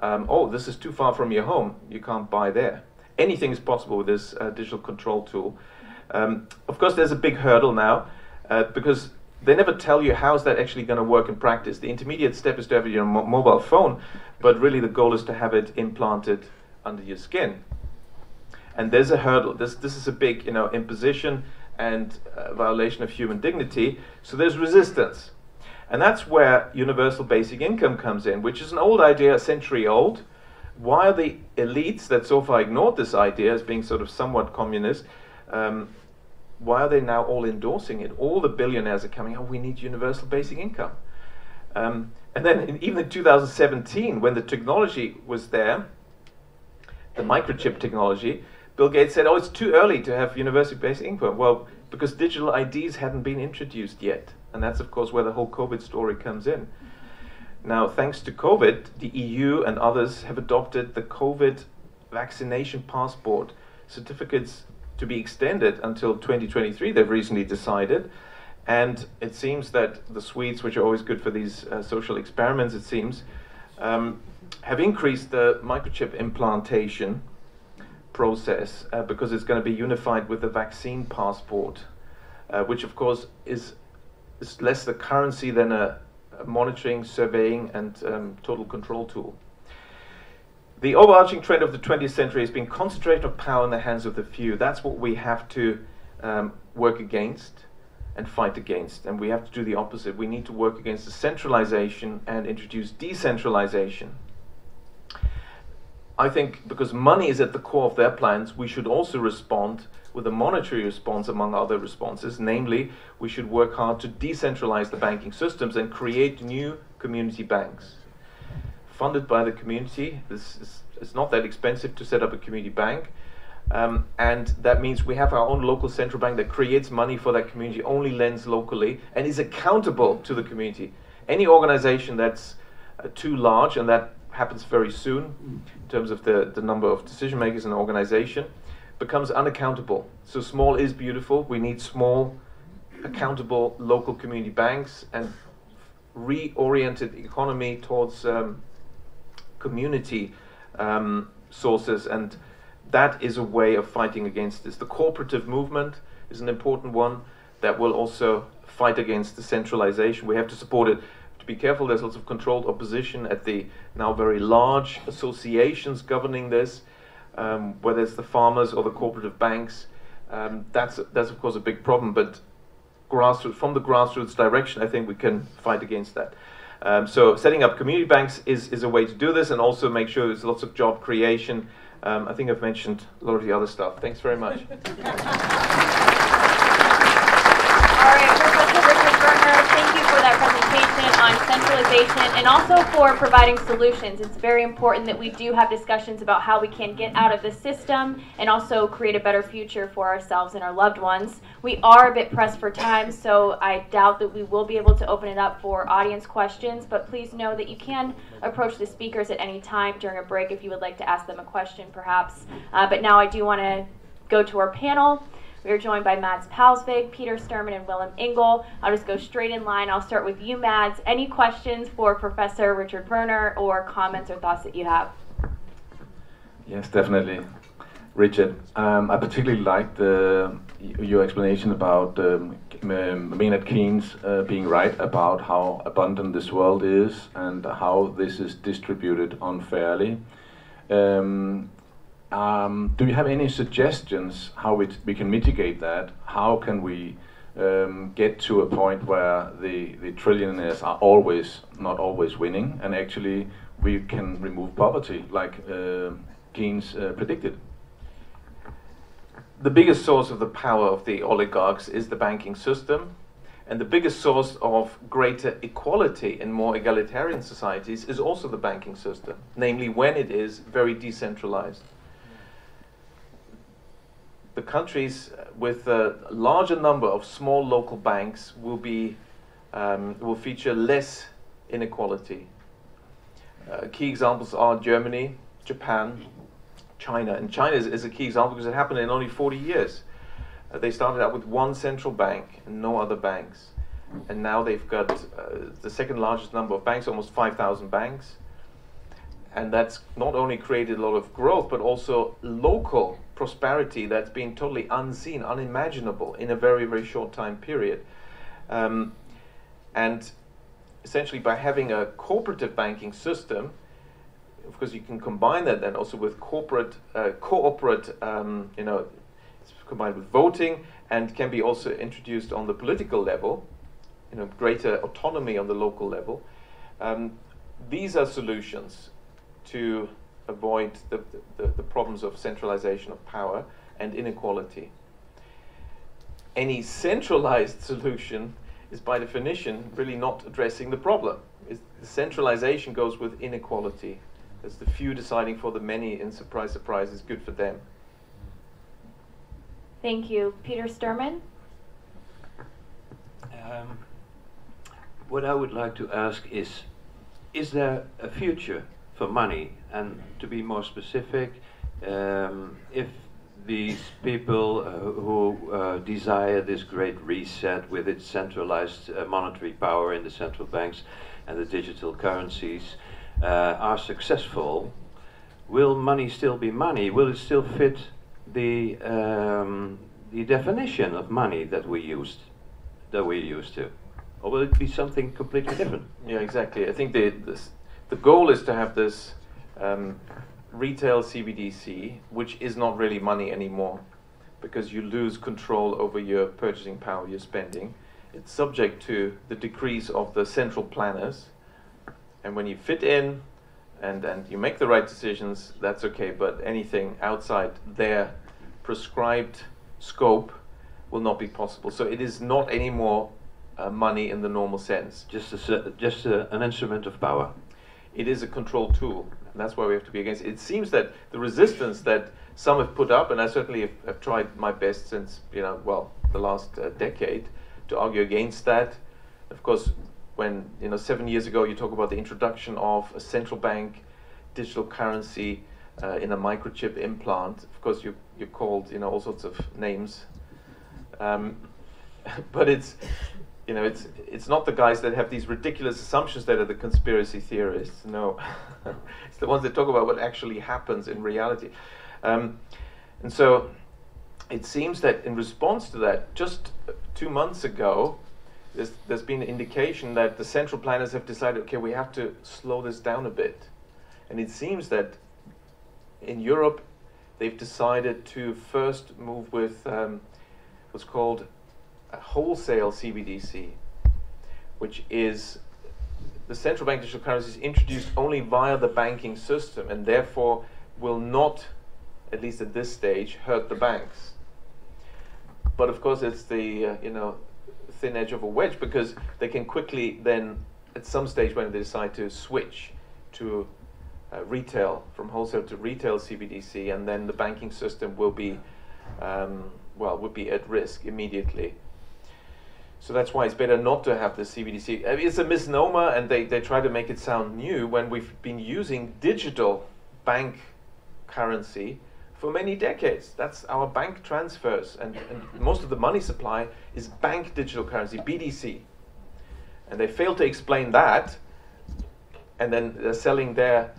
Um, oh, this is too far from your home. You can't buy there. Anything is possible with this uh, digital control tool. Um, of course, there's a big hurdle now uh, because they never tell you how's that actually going to work in practice. The intermediate step is to have it on your mo mobile phone, but really the goal is to have it implanted under your skin. And there's a hurdle. This this is a big you know imposition and uh, violation of human dignity. So there's resistance, and that's where universal basic income comes in, which is an old idea, a century old. Why are the elites that so far ignored this idea as being sort of somewhat communist? Um, why are they now all endorsing it? All the billionaires are coming, oh, we need universal basic income. Um, and then in, even in 2017, when the technology was there, the microchip technology, Bill Gates said, oh, it's too early to have universal basic income. Well, because digital IDs hadn't been introduced yet. And that's, of course, where the whole COVID story comes in. Now, thanks to COVID, the EU and others have adopted the COVID vaccination passport. Certificates to be extended until 2023, they've recently decided. And it seems that the Swedes, which are always good for these uh, social experiments, it seems, um, have increased the microchip implantation process uh, because it's going to be unified with the vaccine passport, uh, which of course is, is less the currency than a, a monitoring, surveying, and um, total control tool. The overarching trend of the 20th century has been concentration of power in the hands of the few. That's what we have to um, work against and fight against. And we have to do the opposite. We need to work against the centralization and introduce decentralization. I think because money is at the core of their plans, we should also respond with a monetary response among other responses. Namely, we should work hard to decentralize the banking systems and create new community banks funded by the community. This is, it's not that expensive to set up a community bank. Um, and that means we have our own local central bank that creates money for that community, only lends locally, and is accountable to the community. Any organization that's uh, too large, and that happens very soon in terms of the, the number of decision makers in an organization, becomes unaccountable. So small is beautiful. We need small, accountable local community banks and reoriented economy towards um, community um, sources, and that is a way of fighting against this. The cooperative movement is an important one that will also fight against the centralization. We have to support it. To be careful, there's lots of controlled opposition at the now very large associations governing this, um, whether it's the farmers or the cooperative banks. Um, that's that's of course a big problem, but grassroots from the grassroots direction, I think we can fight against that. Um, so setting up community banks is, is a way to do this and also make sure there's lots of job creation. Um, I think I've mentioned a lot of the other stuff. Thanks very much. <laughs>
on centralization and also for providing solutions. It's very important that we do have discussions about how we can get out of the system and also create a better future for ourselves and our loved ones. We are a bit pressed for time, so I doubt that we will be able to open it up for audience questions, but please know that you can approach the speakers at any time during a break if you would like to ask them a question perhaps. Uh, but now I do want to go to our panel. We are joined by Mads Palsvig, Peter Sturman, and Willem Engel. I'll just go straight in line. I'll start with you, Mads. Any questions for Professor Richard Werner or comments or thoughts that you have?
Yes, definitely. Richard, um, I particularly liked your explanation about um, Maynard Keynes uh, being right about how abundant this world is and how this is distributed unfairly. Um, um, do you have any suggestions how we, we can mitigate that? How can we um, get to a point where the, the trillionaires are always, not always winning, and actually we can remove poverty like uh, Keynes uh, predicted?
The biggest source of the power of the oligarchs is the banking system. And the biggest source of greater equality in more egalitarian societies is also the banking system, namely when it is very decentralized the countries with a larger number of small local banks will be um, will feature less inequality. Uh, key examples are Germany, Japan, China. And China is, is, a key example because it happened in only 40 years. Uh, they started out with one central bank and no other banks. And now they've got uh, the second largest number of banks, almost 5,000 banks. And that's not only created a lot of growth, but also local prosperity that's been totally unseen, unimaginable in a very, very short time period. Um, and essentially, by having a cooperative banking system, of course, you can combine that then also with corporate, uh, corporate, um, you know, combined with voting, and can be also introduced on the political level, you know, greater autonomy on the local level. Um, these are solutions to avoid the, the, the problems of centralization of power and inequality. Any centralized solution is by definition really not addressing the problem. It's, the centralization goes with inequality. It's the few deciding for the many, and surprise, surprise, is good for them.
Thank you. Peter Sturman?
Um, what I would like to ask is, is there a future for money? And to be more specific, um, if these people uh, who uh, desire this great reset with its centralized uh, monetary power in the central banks and the digital currencies uh, are successful, will money still be money? Will it still fit the um, the definition of money that we used that we used to, or will it be something completely different?
Yeah, exactly. I think the this, the goal is to have this um, retail CBDC, which is not really money anymore, because you lose control over your purchasing power, your spending. It's subject to the decrees of the central planners, and when you fit in and, and you make the right decisions, that's okay. But anything outside their prescribed scope will not be possible. So it is not anymore uh, money in the normal sense.
Just a, just a, an instrument of power.
It is a control tool. And that's why we have to be against it. It seems that the resistance that some have put up, and I certainly have, have tried my best since, you know, well, the last uh, decade to argue against that. Of course, when, you know, seven years ago you talk about the introduction of a central bank digital currency uh, in a microchip implant, of course you, you're called, you know, all sorts of names. Um, <laughs> but it's, you know, it's it's not the guys that have these ridiculous assumptions that are the conspiracy theorists. No, <laughs> it's the ones that talk about what actually happens in reality. Um, and so, it seems that in response to that, just two months ago, there's, there's been an indication that the central planners have decided, okay, we have to slow this down a bit. And it seems that in Europe, they've decided to first move with um, what's called wholesale CBDC, which is the central bank digital currency is introduced only via the banking system and therefore will not, at least at this stage, hurt the banks. But of course, it's the uh, you know thin edge of a wedge because they can quickly then, at some stage, when they decide to switch to uh, retail from wholesale to retail CBDC, and then the banking system will be um, well would be at risk immediately. So that's why it's better not to have the CBDC. Mean, uh, it's a misnomer, and they, they try to make it sound new when we've been using digital bank currency for many decades. That's our bank transfers, and, and most of the money supply is bank digital currency, BDC. And they fail to explain that, and then they're selling their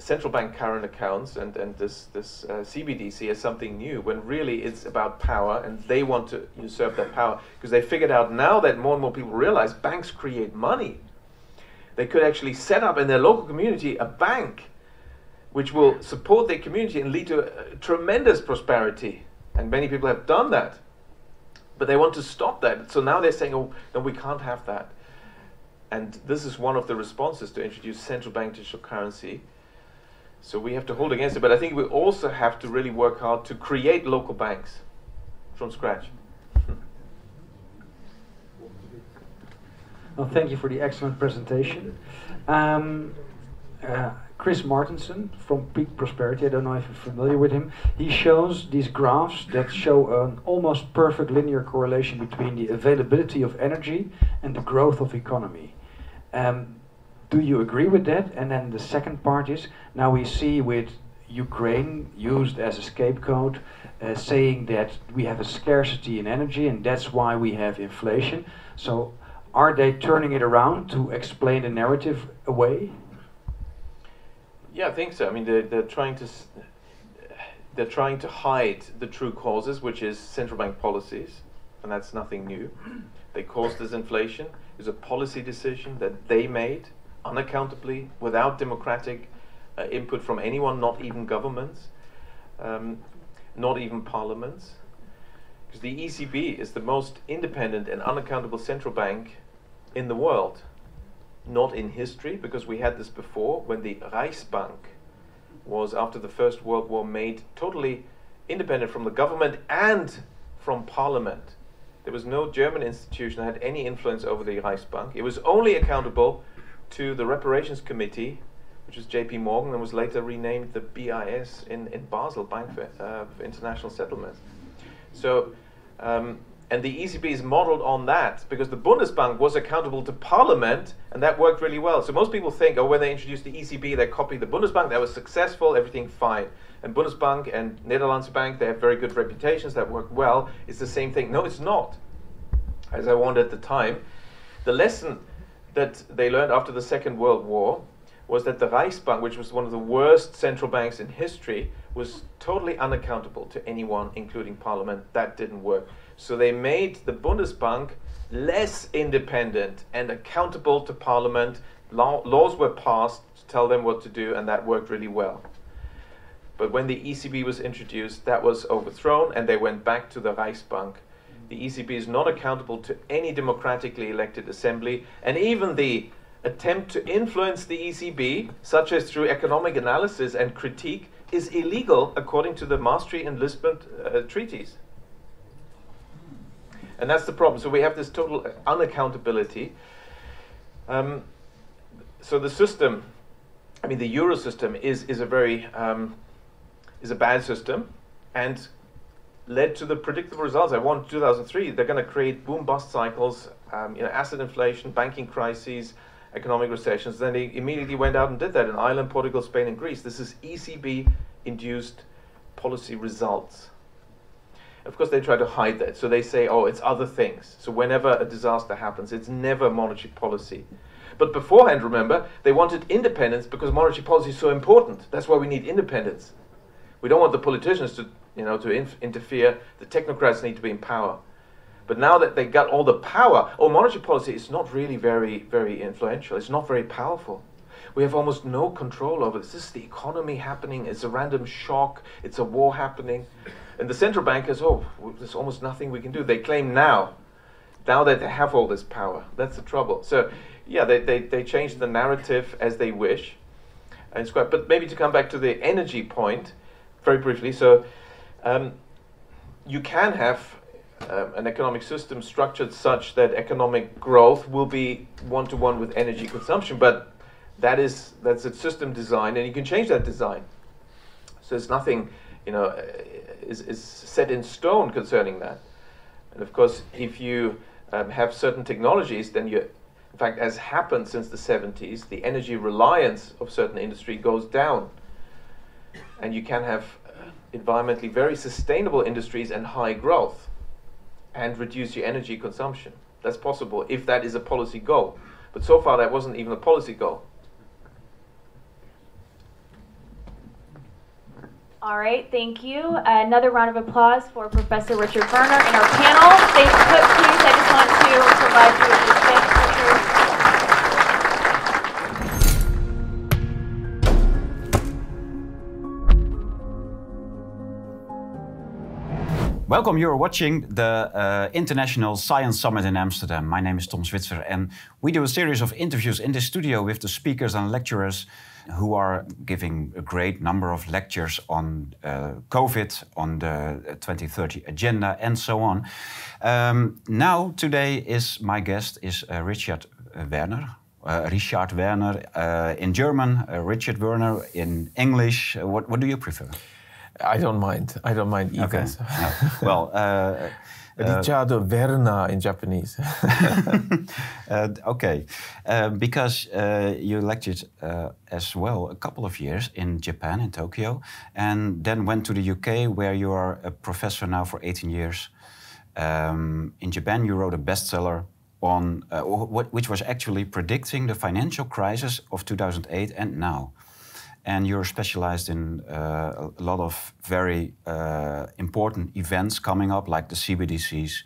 central bank current accounts and, and this, this uh, CBDC as something new when really it's about power and they want to usurp that power because they figured out now that more and more people realize banks create money. They could actually set up in their local community a bank which will support their community and lead to uh, tremendous prosperity. And many people have done that. But they want to stop that. So now they're saying, oh, no, we can't have that. And this is one of the responses to introduce central bank digital currency so we have to hold against it. But I think we also have to really work hard to create local banks from scratch.
Well, thank you for the excellent presentation. Um, uh, Chris Martenson from Peak Prosperity, I don't know if you're familiar with him, he shows these graphs that show an almost perfect linear correlation between the availability of energy and the growth of economy. Um, do you agree with that? And then the second part is now we see with Ukraine used as a scapegoat, uh, saying that we have a scarcity in energy and that's why we have inflation. So, are they turning it around to explain the narrative away?
Yeah, I think so. I mean, they're, they're trying to they're trying to hide the true causes, which is central bank policies, and that's nothing new. They caused this inflation. It was a policy decision that they made unaccountably, without democratic uh, input from anyone, not even governments, um, not even parliaments. Because the ECB is the most independent and unaccountable central bank in the world. Not in history, because we had this before when the Reichsbank was, after the First World War, made totally independent from the government and from parliament. There was no German institution that had any influence over the Reichsbank. It was only accountable to the Reparations Committee, which was JP Morgan and was later renamed the BIS in, in Basel, Bank for, uh, International Settlements. So, um, and the ECB is modeled on that because the Bundesbank was accountable to Parliament and that worked really well. So most people think, oh, when they introduced the ECB, they copied the Bundesbank, that was successful, everything fine. And Bundesbank and Netherlands Bank, they have very good reputations that work well. It's the same thing. No, it's not. As I warned at the time, the lesson that they learned after the Second World War was that the Reichsbank, which was one of the worst central banks in history, was totally unaccountable to anyone, including Parliament. That didn't work. So they made the Bundesbank less independent and accountable to Parliament. Law, laws were passed to tell them what to do, and that worked really well. But when the ECB was introduced, that was overthrown, and they went back to the Reichsbank the ECB is not accountable to any democratically elected assembly, and even the attempt to influence the ECB, such as through economic analysis and critique, is illegal according to the Maastricht and Lisbon uh, treaties. And that's the problem. So we have this total unaccountability. Um, so the system, I mean, the euro system is is a very um, is a bad system, and led to the predictable results. I want 2003. They're going to create boom bust cycles, um, you know, asset inflation, banking crises, economic recessions. Then they immediately went out and did that in Ireland, Portugal, Spain, and Greece. This is ECB induced policy results. Of course, they try to hide that. So they say, oh, it's other things. So whenever a disaster happens, it's never monetary policy. But beforehand, remember, they wanted independence because monetary policy is so important. That's why we need independence. We don't want the politicians to you know, to interfere. The technocrats need to be in power. But now that they got all the power, oh, monetary policy is not really very, very influential. It's not very powerful. We have almost no control over this. This is the economy happening. It's a random shock. It's a war happening. And the central bankers, oh, there's almost nothing we can do. They claim now, now that they have all this power. That's the trouble. So, yeah, they, they, they change the narrative as they wish. And it's quite, but maybe to come back to the energy point, very briefly. So, um, you can have um, an economic system structured such that economic growth will be one to one with energy consumption, but that is that's a system design, and you can change that design. So there's nothing, you know, uh, is, is set in stone concerning that. And of course, if you um, have certain technologies, then you, in fact, as happened since the 70s, the energy reliance of certain industry goes down, and you can have environmentally very sustainable industries and high growth and reduce your energy consumption. That's possible if that is a policy goal. But so far, that wasn't even a policy goal.
All right, thank you. Uh, another round of applause for Professor Richard Werner and our panel. Stay put, please. I just want to provide you with
Welcome, you're watching the uh, International Science Summit in Amsterdam. My name is Tom Switzer, and we do a series of interviews in the studio with the speakers and lecturers who are giving a great number of lectures on uh, COVID, on the 2030 agenda, and so on. Um, now, today is my guest is uh, Richard Werner. Uh, Richard Werner uh, in German, uh, Richard Werner in English. what, what do you prefer?
I don't mind. I don't mind either. Okay.
well, <laughs> uh,
Richard Verna in Japanese. <laughs>
uh, okay, uh, because uh, you lectured uh, as well a couple of years in Japan, in Tokyo, and then went to the UK where you are a professor now for 18 years. Um, in Japan, you wrote a bestseller on uh, what, which was actually predicting the financial crisis of 2008 and now. And you're specialized in uh, a lot of very uh, important events coming up, like the CBDCs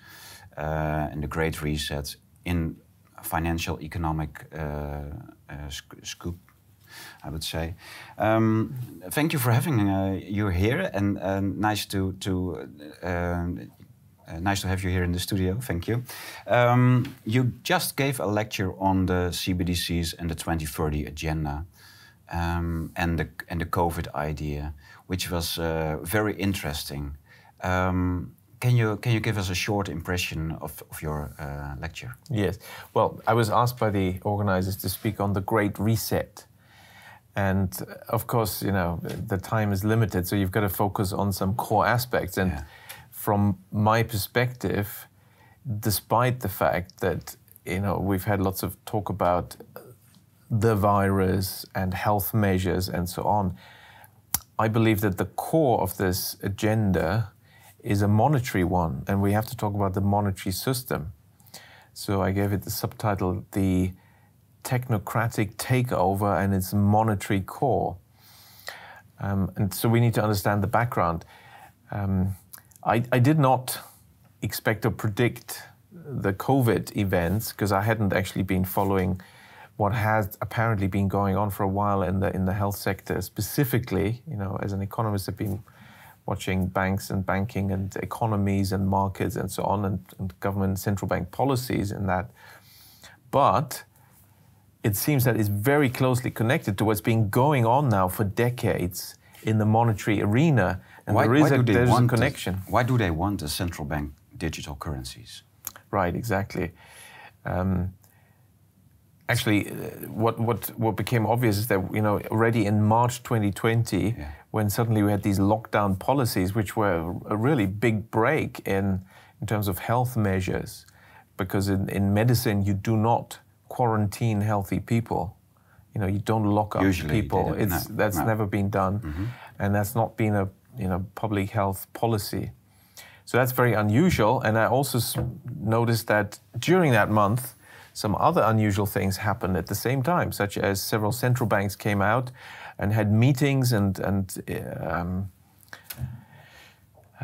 uh, and the Great Reset in financial economic uh, uh, sc scoop. I would say. Um, thank you for having you here, and nice to to uh, nice to have you here in the studio. Thank you. Um, you just gave a lecture on the CBDCs and the 2030 agenda um, and, the, and the COVID idea, which was uh, very interesting. Um, can you, can you give us a short impression of, of your uh, lecture?
Yes. Well, I was asked by the organizers to speak on the Great Reset. And of course, you know, the time is limited, so you've got to focus on some core aspects. And yeah from my perspective, despite the fact that you know we've had lots of talk about the virus and health measures and so on, I believe that the core of this agenda is a monetary one, and we have to talk about the monetary system. So I gave it the subtitle "The Technocratic Takeover and its Monetary Core." Um, and so we need to understand the background. Um, I, I did not expect or predict the COVID events because I hadn't actually been following what has apparently been going on for a while in the in the health sector specifically. You know, as an economist, I've been watching banks and banking and economies and markets and so on, and, and government and central bank policies in that. But it seems that it's very closely connected to what's been going on now for decades in the monetary arena and
why,
there is a,
there's
a connection.
why do they want the central bank digital currencies?
Right, exactly. Um, actually, uh, what, what, what became obvious is that, you know, already in March 2020, yeah. when suddenly we had these lockdown policies, which were a really big break in, in terms of health measures, because in, in medicine, you do not quarantine healthy people. You know, you don't lock up
Usually
people. It's,
no,
that's
no.
never been done. Mm -hmm. And that's not been a you know, public health policy. So that's very unusual. And I also noticed that during that month, some other unusual things happened at the same time, such as several central banks came out and had meetings and, and um,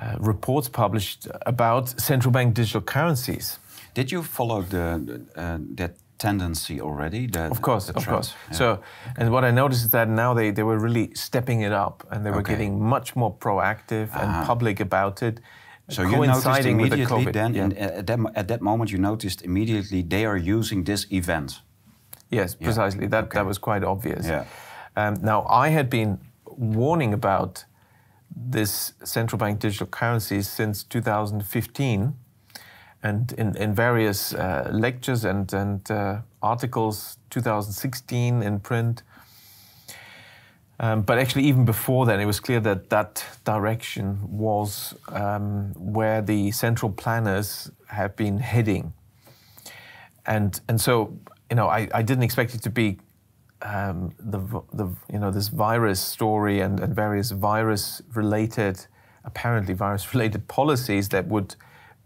uh, reports published about central bank digital currencies.
Did you follow the, uh, that tendency already.
That, of course, of course. Yeah. So, and what I noticed is that now they, they were really stepping it up and they were okay. getting much more proactive uh -huh. and public about it.
So you noticed immediately then, yeah. Uh, at, that, at that moment, you noticed immediately they are using this event.
Yes, precisely. That, okay. that was quite obvious. Yeah. Um, now, I had been warning about this central bank digital currencies since 2015 and in, in various uh, lectures and, and uh, articles, 2016 in print. Um, but actually, even before then, it was clear that that direction was um, where the central planners have been heading. And, and so, you know, I, I didn't expect it to be um, the, the, you know, this virus story and, and various virus-related, apparently virus-related policies that would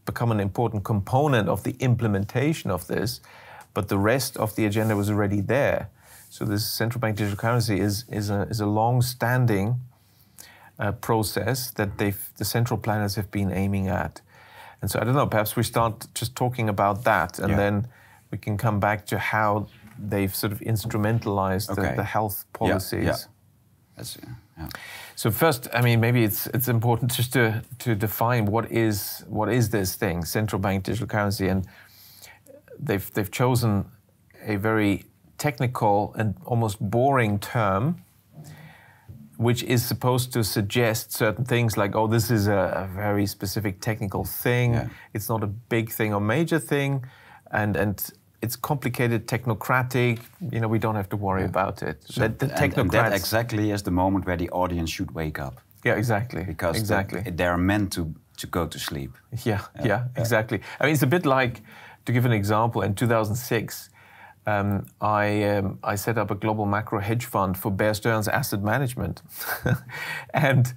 become an important component of the implementation of this, but the rest of the agenda was already there. So this central bank digital currency is, is a, is a long-standing uh, process that they've, the central planners have been aiming at. And so I don't know, perhaps we start just talking about that and yeah. then we can come back to how they've sort of instrumentalized okay. the, the, health policies. Yeah. yeah. yeah. So first, I mean, maybe it's it's important just to to define what is what is this thing, central bank digital currency, and they've they've chosen a very technical and almost boring term, which is supposed to suggest certain things like, oh, this is a, a very specific technical thing. Yeah. It's not a big thing or major thing, and and it's complicated, technocratic. You know, we don't have to worry yeah. about it.
So the, the and, and that exactly is the moment where the audience should wake up.
Yeah, exactly.
Because
exactly.
they are meant to to go to sleep.
Yeah, yeah, yeah, exactly. I mean, it's a bit like, to give an example, in 2006, um, I, um, I set up a global macro hedge fund for Bear Stearns Asset Management. <laughs> and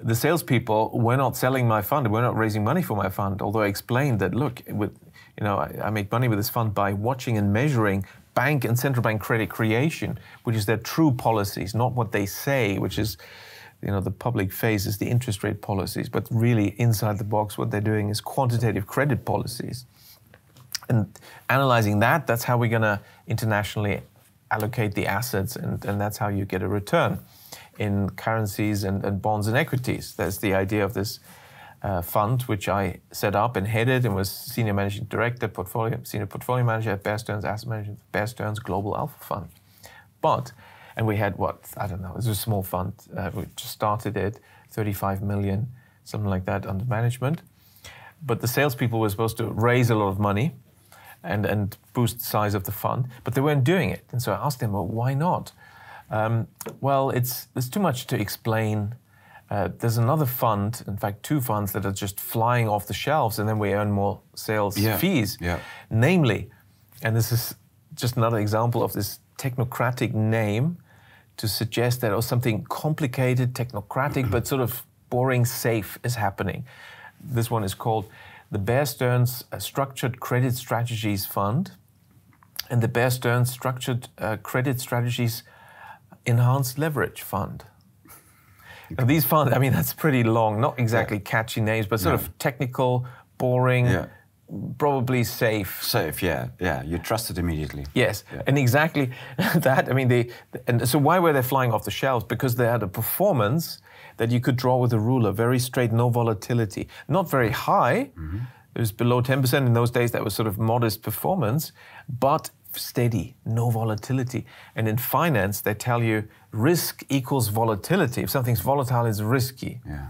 the salespeople were not selling my fund, were not raising money for my fund, although I explained that, look, with, you know, I, I make money with this fund by watching and measuring bank and central bank credit creation, which is their true policies, not what they say, which is, you know, the public faces the interest rate policies, but really inside the box, what they're doing is quantitative credit policies. And analyzing that, that's how we're going to internationally allocate the assets, and, and that's how you get a return in currencies and, and bonds and equities. That's the idea of this uh, fund, which I set up and headed and was senior managing director, portfolio senior portfolio manager at Bear Stearns Asset Management, Bear Stearns Global Alpha Fund. But, and we had what I don't know, it was a small fund. Uh, we just started it, 35 million, something like that under management. But the salespeople were supposed to raise a lot of money and, and boost the size of the fund, but they weren't doing it. And so I asked them, well, why not? Um, well, it's, there's too much to explain uh, there's another fund, in fact, two funds that are just flying off the shelves, and then we earn more sales
yeah.
fees.
Yeah.
Namely, and this is just another example of this technocratic name to suggest that oh, something complicated, technocratic, but sort of boring, safe is happening. This one is called the Bear Stearns uh, Structured Credit Strategies Fund and the Bear Stearns Structured uh, Credit Strategies Enhanced Leverage Fund. Now, these funds, I mean, that's pretty long, not exactly yeah. catchy names, but sort of technical, boring, yeah. probably safe.
Safe, yeah, yeah. You trust it immediately.
Yes, yeah. and exactly <laughs> that. I mean, they, and so why were they flying off the shelves? Because they had a performance that you could draw with a ruler, very straight, no volatility, not very high. Mm-hmm. It was below 10% in those days. That was sort of modest performance, but steady, no volatility. And in finance, they tell you risk equals volatility. If something's volatile, it's risky.
Yeah.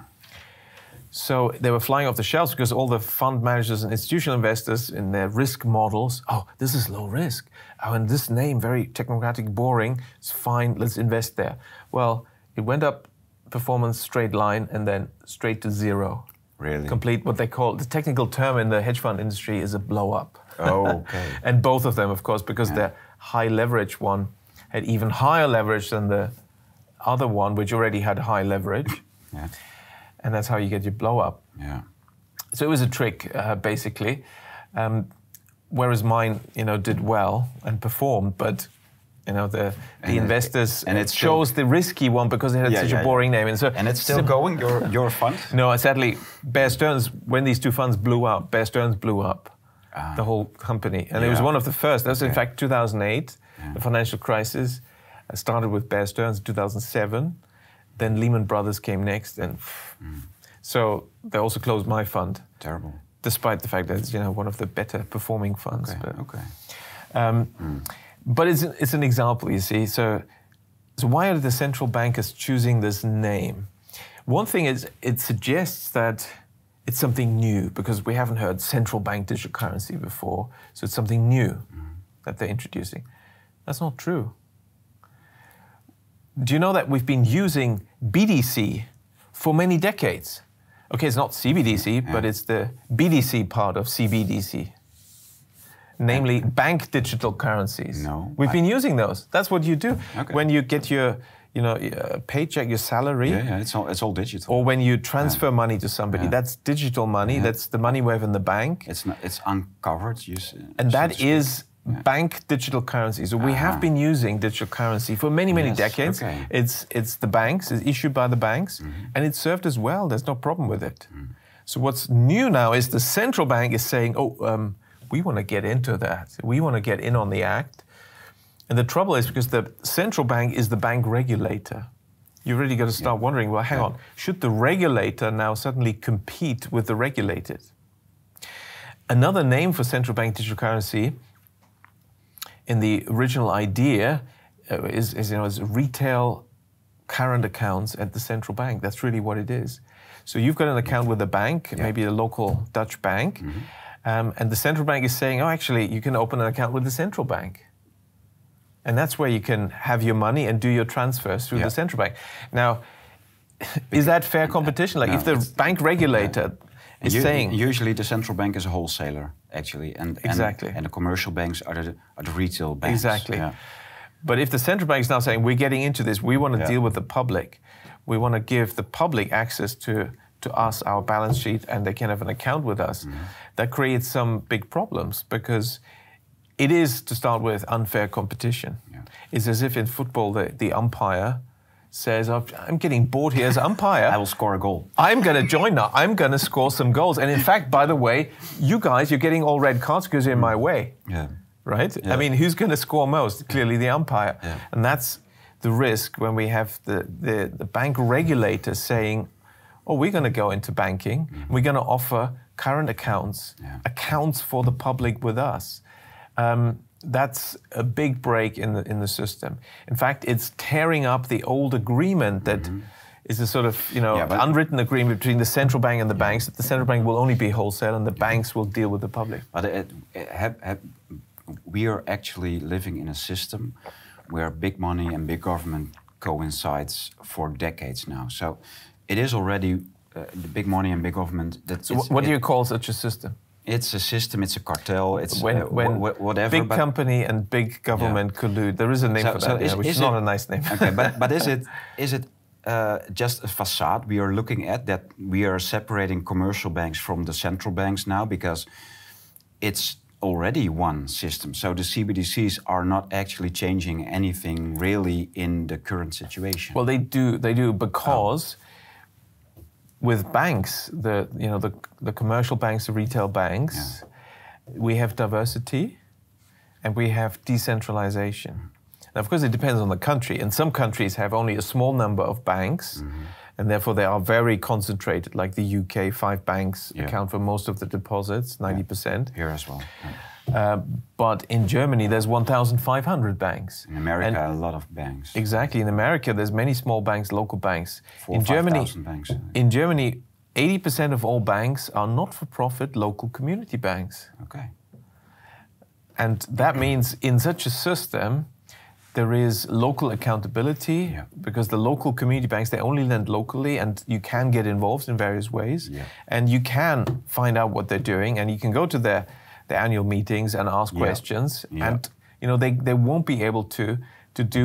So they were flying off the shelves because all the fund managers and institutional investors in their risk models, oh, this is low risk. Oh, and this name, very technocratic, boring, it's fine, let's invest there. Well, it went up performance straight line and then straight to zero.
Really?
Complete what they call the technical term in the hedge fund industry is a blow up.
Oh, <laughs> okay.
and both of them, of course, because yeah. the high leverage one had even higher leverage than the other one, which already had high leverage. <coughs>
Yeah.
And that's how you get your blow up.
Yeah.
So it was a trick, uh, basically. Um, whereas mine, you know, did well and performed, but you know the, the and investors and it chose still, the risky one because it had yeah, such yeah, a boring name.
And so and it's still so, going? Your your fund? <laughs>
No sadly bear stearns when these two funds blew up bear stearns blew up ah. the whole company. And it was one of the first. That was in fact 2008 the financial crisis. I started with bear stearns in 2007 then lehman brothers came next and mm. so they also closed my fund.
Terrible.
Despite the fact that it's you know one of the better performing funds
okay, but, okay.
Um, mm. But it's, it's an example, you see. So, so why are the central bankers choosing this name? One thing is it suggests that it's something new because we haven't heard central bank digital currency before. So it's something new that they're introducing. That's not true. Do you know that we've been using BDC for many decades? Okay, it's not CBDC, yeah. but it's the BDC part of CBDC namely bank digital currencies.
No.
We've I, been using those. That's what you do. Okay. When you get your you know, paycheck, your salary.
Yeah, yeah, it's all, it's all digital.
Or when you transfer yeah. money to somebody, yeah. that's digital money. Yeah. That's the money we have in the bank.
It's not, it's uncovered. You see,
and that is bank digital currency. So we uh-huh. have been using digital currency for many, many yes, decades. Okay. It's it's the banks, it's issued by the banks, mm-hmm. and it served as well. There's no problem with it. Mm. So what's new now is the central bank is saying, oh. Um, we want to get into that. We want to get in on the act. And the trouble is because the central bank is the bank regulator. You really got to start yeah. wondering well, hang yeah. on, should the regulator now suddenly compete with the regulated? Another name for central bank digital currency in the original idea uh, is, is, you know, is retail current accounts at the central bank. That's really what it is. So you've got an account with a bank, yeah. maybe a local Dutch bank. Mm-hmm um, and the central bank is saying, oh, actually, you can open an account with the central bank. And that's where you can have your money and do your transfers through yeah. the central bank. Now, is that fair competition? Like
No,
if the bank regulator is
U-
saying
usually the central bank is a wholesaler, actually, and and-
Exactly.
and, the commercial banks are the, are the retail banks.
Exactly.
Yeah.
But if the central bank is now saying we're getting into this, we want to deal with the public, we want to give the public access to to us, our balance sheet, and they can have an account with us,
Mm-hmm.
that creates some big problems because it is to start with unfair competition.
Yeah.
It's as if in football the, the umpire says, "I've- "I'm getting bored here as umpire. <laughs>
I will score a goal.
I'm going to join now. I'm going to score some goals. And in fact, by the way, you guys, you're getting all red cards because you're in my way
Yeah.
right? I mean, who's going to score most? Clearly, the umpire.
Yeah.
And that's the risk when we have the, the, the bank regulator saying, oh, we're going to go into banking, we're going to offer current accounts,
Yeah.
accounts for the public with us. Um, that's a big break in the, in the system. In fact, it's tearing up the old agreement that is a sort of you know
Mm-hmm. Yeah,
unwritten agreement between the central bank and the banks that the central bank will only be wholesale and the banks will deal with the public.
But it, it, have, have, we are actually living in a system where big money and big government coincides for decades now. So it is already uh, the big money and big government. That
So what do you call such a system?
It's a system. It's a cartel. It's
when,
uh,
when
wh- wh- whatever.
big company and big government collude. There is a name
So-
for
so
that, yeah, which is,
is
not
it-
a nice name.
okay, but but is it <laughs> is it uh, just a facade we are looking at that we are separating commercial banks from the central banks now because it's already one system. So the CBDCs are not actually changing anything really in the current situation.
well, they do. They do because with banks, the you know the the commercial banks, the retail banks, we have diversity, and we have decentralization. Now, of course, it depends on the country. And some countries have only a small number of banks, mm-hmm. and therefore they are very concentrated. Like the UK, five banks
Yeah.
account for most of the deposits, ninety percent.
here as well.
Uh, but in Germany, there's 1,500 banks.
In America,
And
a lot of banks.
exactly. In America, there's many small banks, local banks.
Four,
in
five
Germany,
banks.
in Germany, 80% of all banks are not-for-profit local community banks.
Okay.
And that means in such a system, there is local accountability
Yeah.
because the local community banks they only lend locally and you can get involved in various ways
Yeah.
and you can find out what they're doing and you can go to their, their annual meetings and ask
Yeah.
questions
Yeah.
and you know they, they won't be able to to do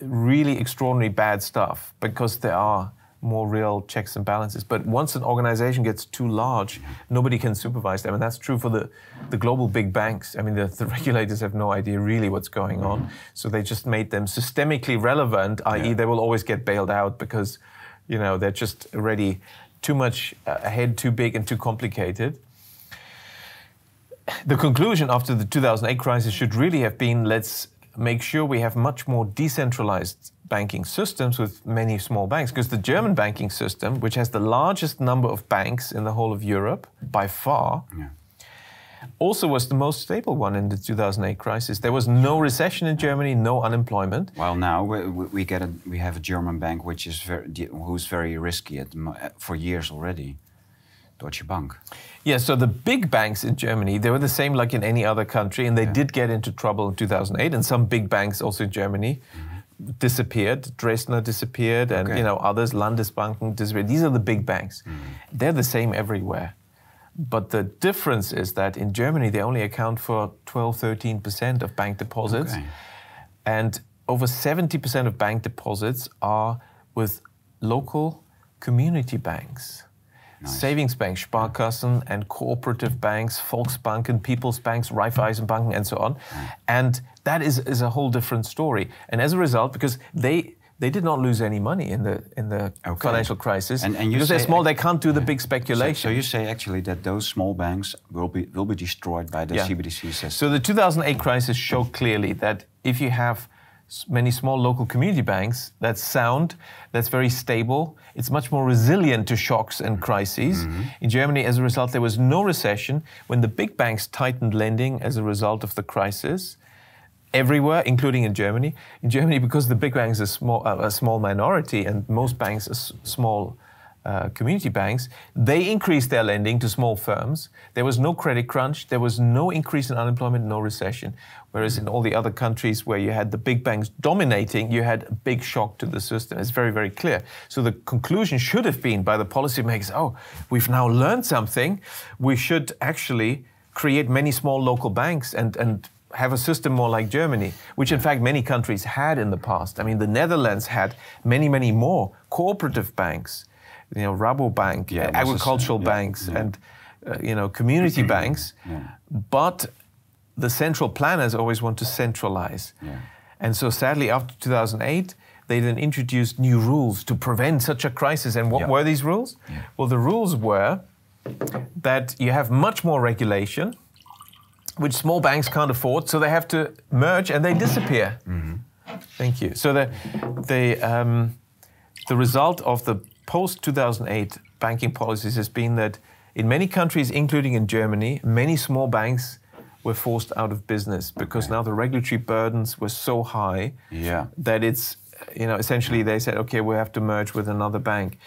really extraordinary bad stuff because there are more real checks and balances. But once an organization gets too large, nobody can supervise them. And that's true for the, the global big banks. I mean, the, the <laughs> regulators have no idea really what's going on. So they just made them systemically relevant, i.e.,
Yeah.
they will always get bailed out because, you know, they're just already too much uh, ahead, too big, and too complicated. The conclusion after the 2008 crisis should really have been let's make sure we have much more decentralized banking systems with many small banks. Because the German banking system, which has the largest number of banks in the whole of Europe by far,
Yeah.
also was the most stable one in the 2008 crisis. There was no recession in Germany, no unemployment.
Well, now we, we get a we have a German bank which is very who's very risky at for years already, Deutsche Bank.
Yeah, so the big banks in Germany, they were the same like in any other country, and they did get into trouble in 2008. And some big banks also in Germany mm-hmm. disappeared. Dresdner disappeared, and
Okay.
you know others, Landesbanken disappeared. These are the big banks. Mm-hmm. They're the same everywhere. But the difference is that in Germany, they only account for 12, 13% of bank deposits.
Okay.
And over 70% of bank deposits are with local community banks. Savings banks, Sparkassen, and cooperative banks, Volksbanken, People's Banks, Raiffeisenbanken, and so on. And that is, is a whole different story. And as a result, because they they did not lose any money in the in the
Okay.
financial crisis
And- and you
because they're
say-
small, they can't do the big speculation.
so you say actually that those small banks will be will be destroyed by the
Yeah.
CBDC system.
So the 2008 crisis showed clearly that if you have many small local community banks, that's sound, that's very stable, it's much more resilient to shocks and crises.
Mm-hmm.
In Germany, as a result, there was no recession when the big banks tightened lending as a result of the crisis. Everywhere, including in Germany. In Germany, because the big banks are small, uh, a small minority, and most banks are s- small uh, community banks, they increased their lending to small firms. There was no credit crunch. There was no increase in unemployment, no recession. Whereas in all the other countries where you had the big banks dominating, you had a big shock to the system. It's very, very clear. So the conclusion should have been by the policymakers oh, we've now learned something. We should actually create many small local banks and, and have a system more like Germany, which in fact many countries had in the past. I mean, the Netherlands had many, many more cooperative banks you know, Rabobank, yeah, agricultural yeah, banks, yeah. and uh, you know, community banks. But the central planners always want to centralize. And so, sadly, after 2008, they then introduced new rules to prevent such a crisis. And what were these rules? Well, the rules were that you have much more regulation, which small banks can't afford, so they have to merge and they disappear. Mm-hmm. Thank you. So the the um, the result of the post 2008 banking policies has been that in many countries, including in Germany, many small banks were forced out of business because okay. now the regulatory burdens were so high yeah. that it's, you know, essentially they said, okay, we have to merge with another bank.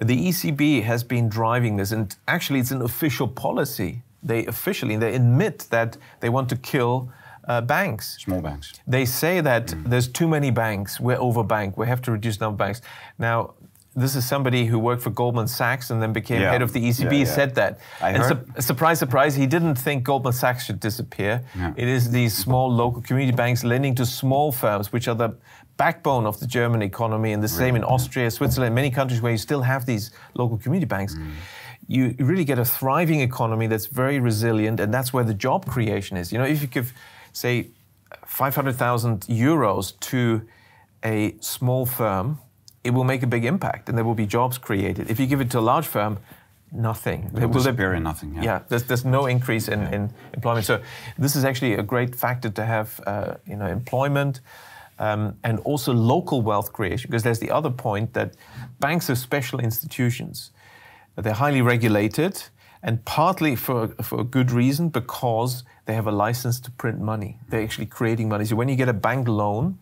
The ECB has been driving this, and actually, it's an official policy. They officially they admit that they want to kill uh, banks.
Small banks.
They say that mm. there's too many banks. We're overbanked. We have to reduce number of banks. Now, this is somebody who worked for Goldman Sachs and then became yeah. head of the ECB, yeah, yeah. said that. I and su- surprise, surprise, he didn't think Goldman Sachs should disappear. It is these small local community banks lending to small firms, which are the backbone of the German economy, and the same in Austria, Switzerland, many countries where you still have these local community banks. Mm. You really get a thriving economy that's very resilient, and that's where the job creation is. You know, if you give, say, 500,000 euros to a small firm, it will make a big impact and there will be jobs created. If you give it to a large firm, nothing.
It will disappear in nothing.
Yeah, yeah there's, there's no increase in, yeah. in employment. So this is actually a great factor to have, uh, you know, employment um, and also local wealth creation. Because there's the other point that banks are special institutions. They're highly regulated and partly for, for a good reason because they have a license to print money. They're actually creating money. So when you get a bank loan,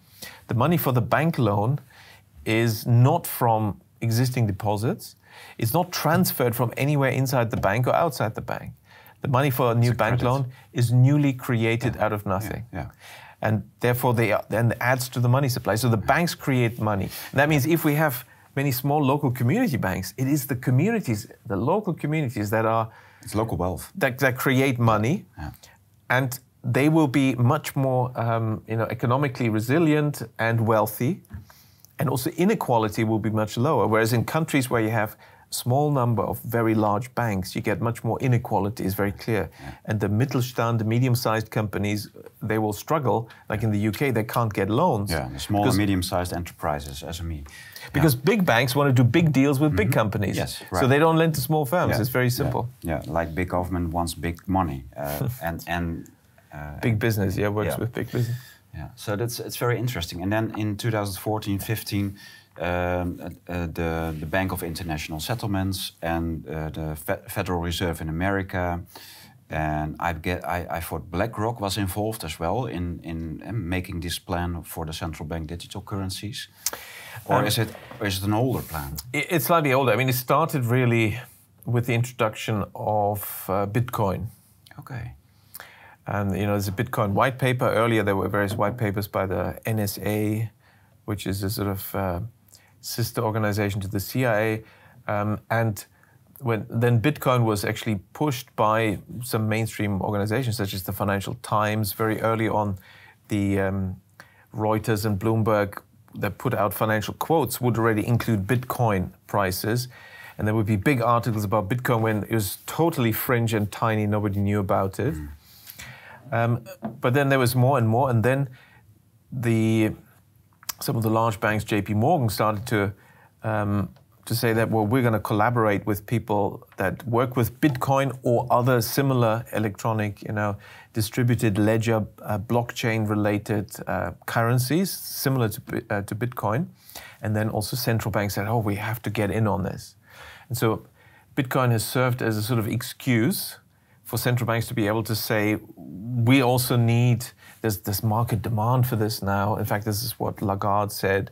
the money for the bank loan is not from existing deposits. It's not transferred from anywhere inside the bank or outside the bank. The money for a new it's bank a loan is newly created yeah. out of nothing. Yeah. yeah. And therefore, they then adds to the money supply. So the banks create money. And that means if we have many small local community banks, it is the communities, the local communities that are.
It's local wealth.
That, that create money. Yeah. And they will be much more um, you know, economically resilient and wealthy and also inequality will be much lower. Whereas in countries where you have small number of very large banks, you get much more inequality, is very clear. Yeah. And the Mittelstand, the medium-sized companies, they will struggle. Like in the UK, they can't get loans.
Yeah, small and medium-sized enterprises, SME.
Because yeah. big banks want to do big deals with mm -hmm. big mm-hmm. companies.
Yes,
right. So they don't lend to small firms. Yeah. It's very simple.
Yeah. like big government wants big money. Uh, <laughs> and and
uh, Big business, yeah, works with big business.
Yeah, so that's it's very interesting. And then in 2014, 15, um, uh, the the Bank of International Settlements and uh, the Fe Federal Reserve in America, and I get I, I thought BlackRock was involved as well in in uh, making this plan for the central bank digital currencies, or um, is it or is it an older plan?
It's slightly older. I mean, it started really with the introduction of uh, Bitcoin.
Okay.
And you know, there's a Bitcoin white paper. Earlier, there were various white papers by the NSA, which is a sort of uh, sister organization to the CIA. Um, and when then Bitcoin was actually pushed by some mainstream organizations such as the Financial Times. Very early on, the um, Reuters and Bloomberg that put out financial quotes would already include Bitcoin prices. And there would be big articles about Bitcoin when it was totally fringe and tiny, nobody knew about it. Mm. Um, but then there was more and more, and then the some of the large banks, J.P. Morgan, started to um, to say that well, we're going to collaborate with people that work with Bitcoin or other similar electronic, you know, distributed ledger, uh, blockchain-related uh, currencies similar to uh, to Bitcoin, and then also central banks said, oh, we have to get in on this, and so Bitcoin has served as a sort of excuse for central banks to be able to say, we also need, there's this market demand for this now. In fact, this is what Lagarde said.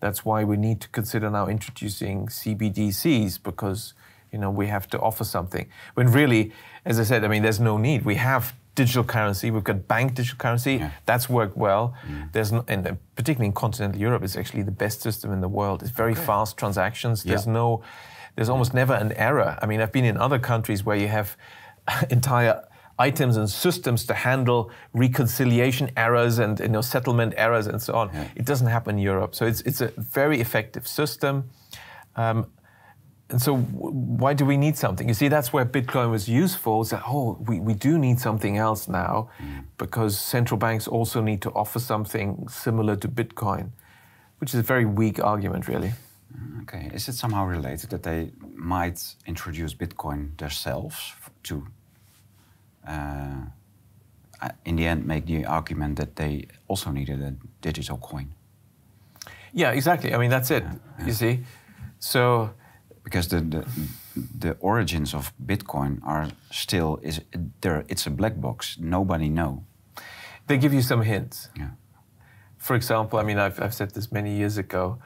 That's why we need to consider now introducing CBDCs because you know we have to offer something. When really, as I said, I mean, there's no need. We have digital currency. We've got bank digital currency. Yeah. That's worked well. Mm. There's no, and particularly in continental Europe, it's actually the best system in the world. It's very okay. fast transactions. There's no, there's almost never an error. I mean, I've been in other countries where you have <laughs> entire items and systems to handle reconciliation errors and you know, settlement errors and so on. Yeah. It doesn't happen in Europe. So it's, it's a very effective system. Um, and so why do we need something? You see, that's where Bitcoin was useful. Is that, oh, we, we do need something else now mm. because central banks also need to offer something similar to Bitcoin, which is a very weak argument, really.
Okay. Is it somehow related that they might introduce Bitcoin themselves to in the end make the argument that they also needed a digital coin.
Yeah, exactly. I mean, that's it. Yeah, You see, so
because the, the the origins of Bitcoin are still is there. It's a black box. Nobody know.
They give you some hints. Yeah. For example, I mean, I've I've said this many years ago.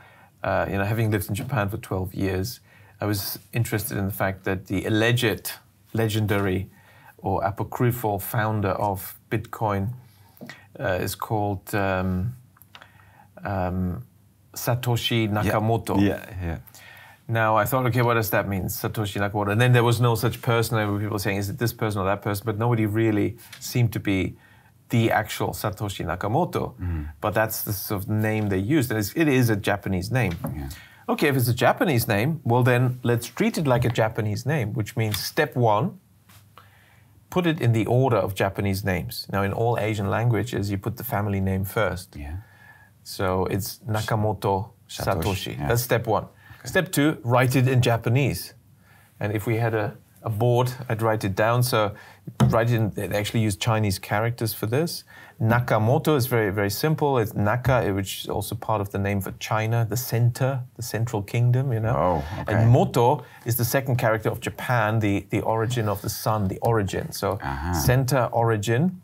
Uh, you know, having lived in Japan for 12 years, I was interested in the fact that the alleged legendary or apocryphal founder of Bitcoin uh, is called um, um, Satoshi Nakamoto.
Yeah, yeah, yeah.
Now I thought, okay, what does that mean, Satoshi Nakamoto? And then there was no such person. There were people saying, is it this person or that person? But nobody really seemed to be the actual Satoshi Nakamoto. Mm. But that's the sort of name they used. And it is a Japanese name. Yeah. Okay, if it's a Japanese name, well then let's treat it like a Japanese name, which means step one, put it in the order of Japanese names. Now, in all Asian languages, you put the family name first. Yeah. So it's Nakamoto Satoshi. Satoshi. Yeah. That's step one. Okay. Step two, write it in Japanese. And if we had a, a board, I'd write it down. So it in, they actually use Chinese characters for this. Nakamoto is very, very simple. It's Naka, which is also part of the name for China, the center, the central kingdom, you know.
Oh, okay.
And Moto is the second character of Japan, the, the origin of the sun, the origin. So uh-huh. center, origin.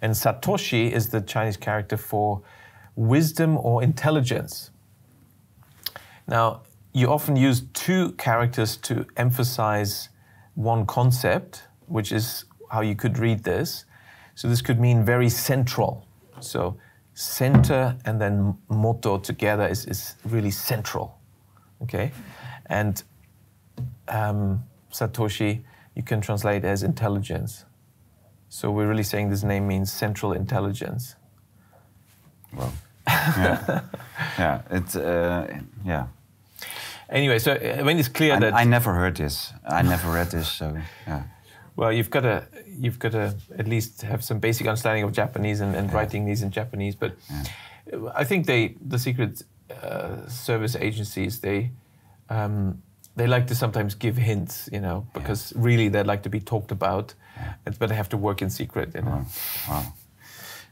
And Satoshi is the Chinese character for wisdom or intelligence. Now, you often use two characters to emphasize one concept, which is how you could read this. So this could mean very central. So center and then Moto together is, is really central. Okay? And um, Satoshi, you can translate as intelligence. So we're really saying this name means central intelligence.
Well, <laughs> yeah, yeah, it's uh, yeah.
Anyway, so I uh, mean, it's clear
I,
that
I never heard this. I never read this. So yeah.
Well, you've got to you've got to at least have some basic understanding of Japanese and, and yeah. writing these in Japanese. But yeah. I think they the secret uh, service agencies they um, they like to sometimes give hints, you know, because yeah. really they'd like to be talked about, but they have to work in secret, you know. Wow. wow.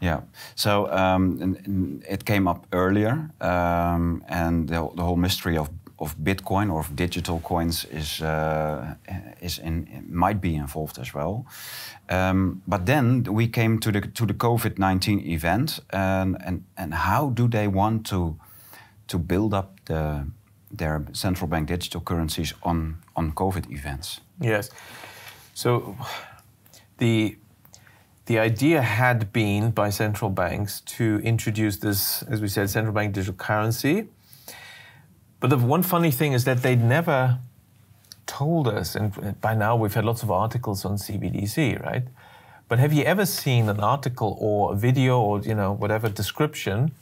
Yeah. So um, it came up earlier, um, and the, the, whole mystery of of Bitcoin or of digital coins is uh, is in might be involved as well. Um, but then we came to the to the COVID nineteen event, and and and how do they want to to build up the their central bank digital currencies on on COVID events?
Yes. So the the idea had been by central banks to introduce this, as we said, central bank digital currency but the one funny thing is that they'd never told us, and by now we've had lots of articles on CBDC, right? But have you ever seen an article or a video or you know whatever description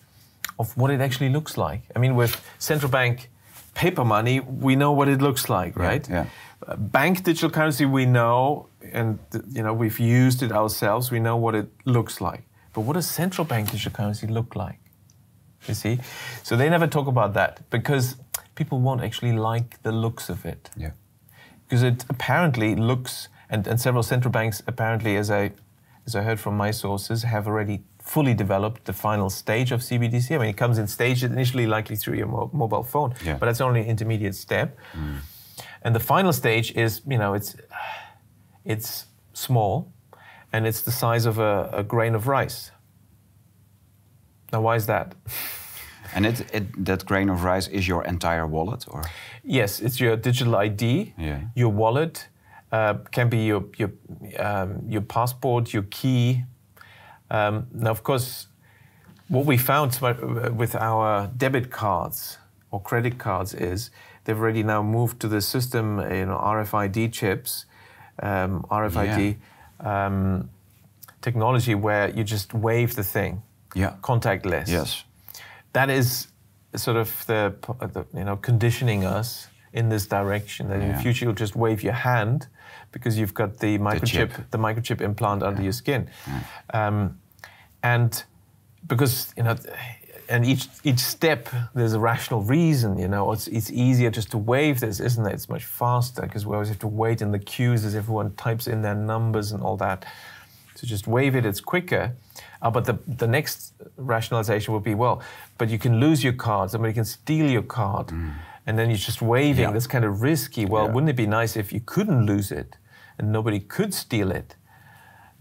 of what it actually looks like? I mean, with central bank paper money, we know what it looks like, right?
Yeah.
yeah. Bank digital currency, we know, and you know we've used it ourselves. We know what it looks like. But what does central bank digital currency look like? You see, so they never talk about that because people won't actually like the looks of it.
Yeah.
Because it apparently looks, and, and several central banks apparently, as I, as I heard from my sources, have already fully developed the final stage of CBDC. I mean, it comes in stages, initially likely through your mo- mobile phone, yeah. but that's only an intermediate step. Mm. And the final stage is, you know, it's, it's small, and it's the size of a, a grain of rice. Now, why is that? <laughs>
And it, it, that grain of rice is your entire wallet, or?
Yes, it's your digital ID,
yeah.
your wallet, uh, can be your your um, your passport, your key. Um, now, of course, what we found with our debit cards or credit cards is they've already now moved to the system, you know, RFID chips, um, RFID yeah. um, technology where you just wave the thing,
yeah,
contactless.
Yes,
that is sort of the, the you know conditioning us in this direction. That yeah. in the future you'll just wave your hand because you've got the microchip, the, the microchip implant under your skin, um, and because you know and each each step there's a rational reason you know it's, it's easier just to wave this isn't it? It's much faster because we always have to wait in the queues as everyone types in their numbers and all that. To just wave it it's quicker uh, but the, the next rationalization would be well but you can lose your card somebody can steal your card mm. and then you're just waving yeah. that's kind of risky well yeah. wouldn't it be nice if you couldn't lose it and nobody could steal it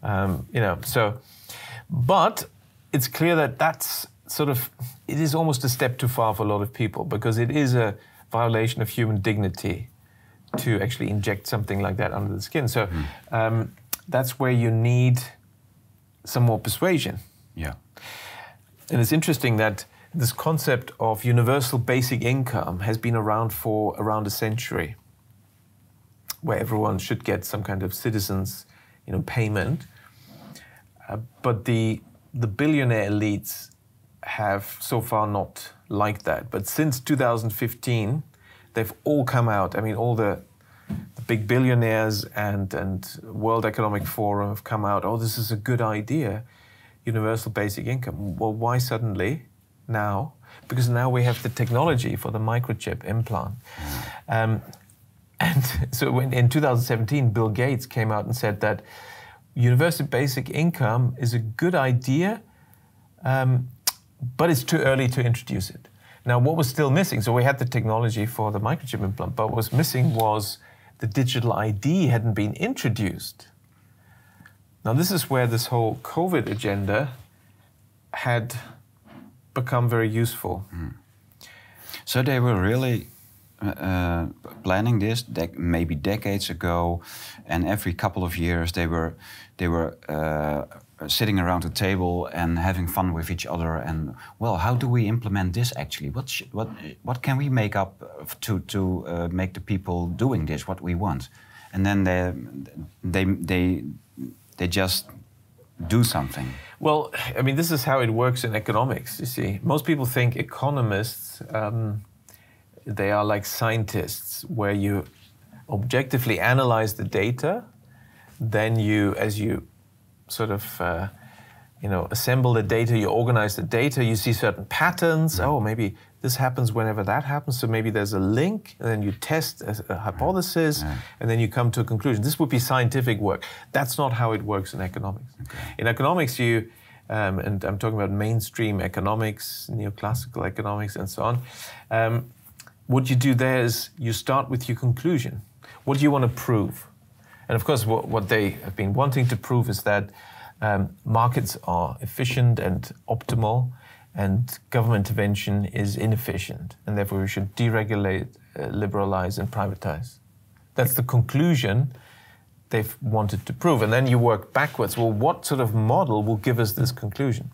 um, you know so but it's clear that that's sort of it is almost a step too far for a lot of people because it is a violation of human dignity to actually inject something like that under the skin. So mm. um, that's where you need some more persuasion.
Yeah.
And it's interesting that this concept of universal basic income has been around for around a century, where everyone should get some kind of citizens, you know, payment. Uh, but the the billionaire elites have so far not liked that. But since 2015, they've all come out. I mean, all the, the big billionaires and, and World Economic Forum have come out. Oh, this is a good idea, universal basic income. Well, why suddenly now? Because now we have the technology for the microchip implant. Um, and so when, in 2017, Bill Gates came out and said that universal basic income is a good idea um, but it's too early to introduce it. Now, what was still missing? So we had the technology for the microchip implant, but what was missing was the digital ID hadn't been introduced. Now, this is where this whole COVID agenda had become very useful. Mm.
So they were really uh, uh, planning this maybe decades ago, and every couple of years they were they were uh, sitting around a table and having fun with each other and well how do we implement this actually? What what what can we make up to to uh, make the people doing this what we want? And then they they they they just do something.
Well i mean this is how it works in economics you see. Most people think economists um, they are like scientists where you objectively analyze the data then you as you sort of uh, you know assemble the data, you organize the data, you see certain patterns. Oh, maybe this happens whenever that happens. So maybe there's a link, and then you test a, a hypothesis, yeah. and then you come to a conclusion. This would be scientific work. That's not how it works in economics. Okay. In economics, you um, and I'm talking about mainstream economics, neoclassical economics, and so on. Um, what you do there is you start with your conclusion. What do you want to prove? And of course, what, what they have been wanting to prove is that um, markets are efficient and optimal, and government intervention is inefficient, and therefore we should deregulate, uh, liberalize, and privatize. That's the conclusion they've wanted to prove. And then you work backwards. Well, what sort of model will give us this conclusion?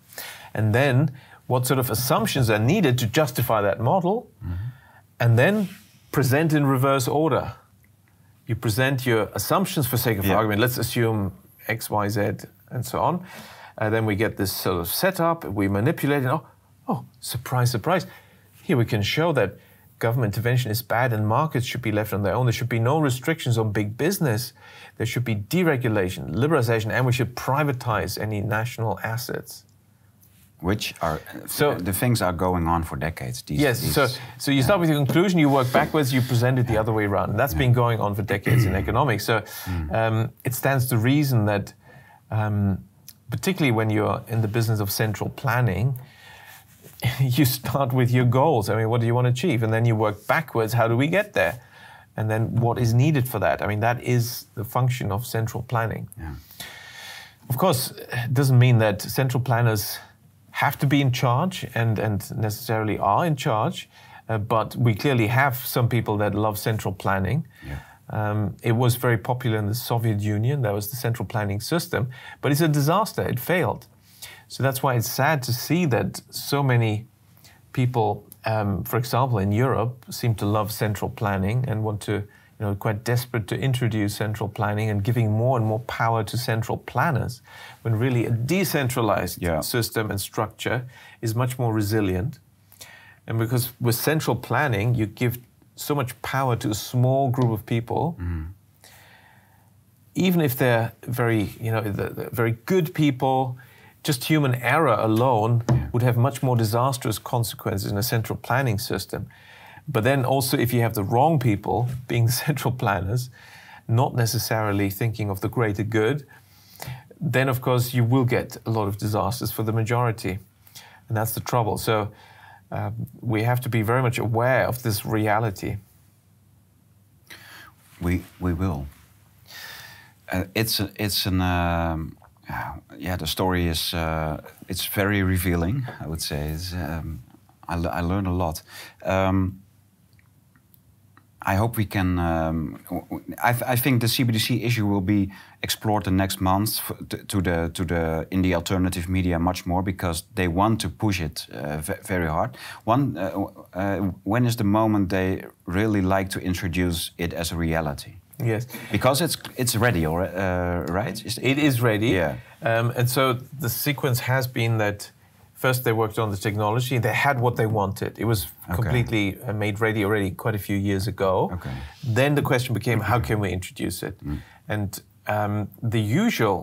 And then what sort of assumptions are needed to justify that model? Mm-hmm. And then present in reverse order you present your assumptions for sake of yeah. argument. Let's assume X, Y, Z, and so on. And uh, then we get this sort of setup. We manipulate it. Oh, oh, surprise, surprise! Here we can show that government intervention is bad and markets should be left on their own. There should be no restrictions on big business. There should be deregulation, liberalization, and we should privatize any national assets
which are so the things are going on for decades.
These, yes, these, so so you start with your conclusion, you work backwards, you present it the other way around. And that's yeah. been going on for decades in economics. So mm. um, it stands to reason that, um, particularly when you're in the business of central planning, <laughs> you start with your goals. I mean, what do you want to achieve, and then you work backwards. How do we get there? And then what is needed for that? I mean, that is the function of central planning.
Yeah.
Of course, it doesn't mean that central planners have to be in charge and, and necessarily are in charge, uh, but we clearly have some people that love central planning. Yeah. Um, it was very popular in the Soviet Union. That was the central planning system, but it's a disaster. It failed. So that's why it's sad to see that so many people, um, for example, in Europe, seem to love central planning and want to, you know, quite desperate to introduce central planning and giving more and more power to central planners, when really a decentralized yeah. system and structure is much more resilient. And because with central planning, you give so much power to a small group of people. Mm. Even if they're very, you know, very good people, just human error alone yeah. would have much more disastrous consequences in a central planning system. But then also, if you have the wrong people being <laughs> central planners, not necessarily thinking of the greater good, then of course you will get a lot of disasters for the majority. And that's the trouble. So um, we have to be very much aware of this reality.
We, we will. Uh, it's, a, it's an. Um, yeah, the story is uh, it's very revealing. I would say um, I, I learned a lot. Um, I hope we can. Um, I, I, think the CBDC issue will be explored the next month to the to the in the alternative media much more because they want to push it uh, very hard. One, uh, uh, when is the moment they really like to introduce it as a reality?
Yes,
because it's it's ready, or uh, right?
It is ready. Yeah, um, and so the sequence has been that first they worked on the technology. They had what they wanted. It was okay. completely uh, made ready already quite a few years ago. Okay. Then the question became, how can we introduce it? Mm. And um, the usual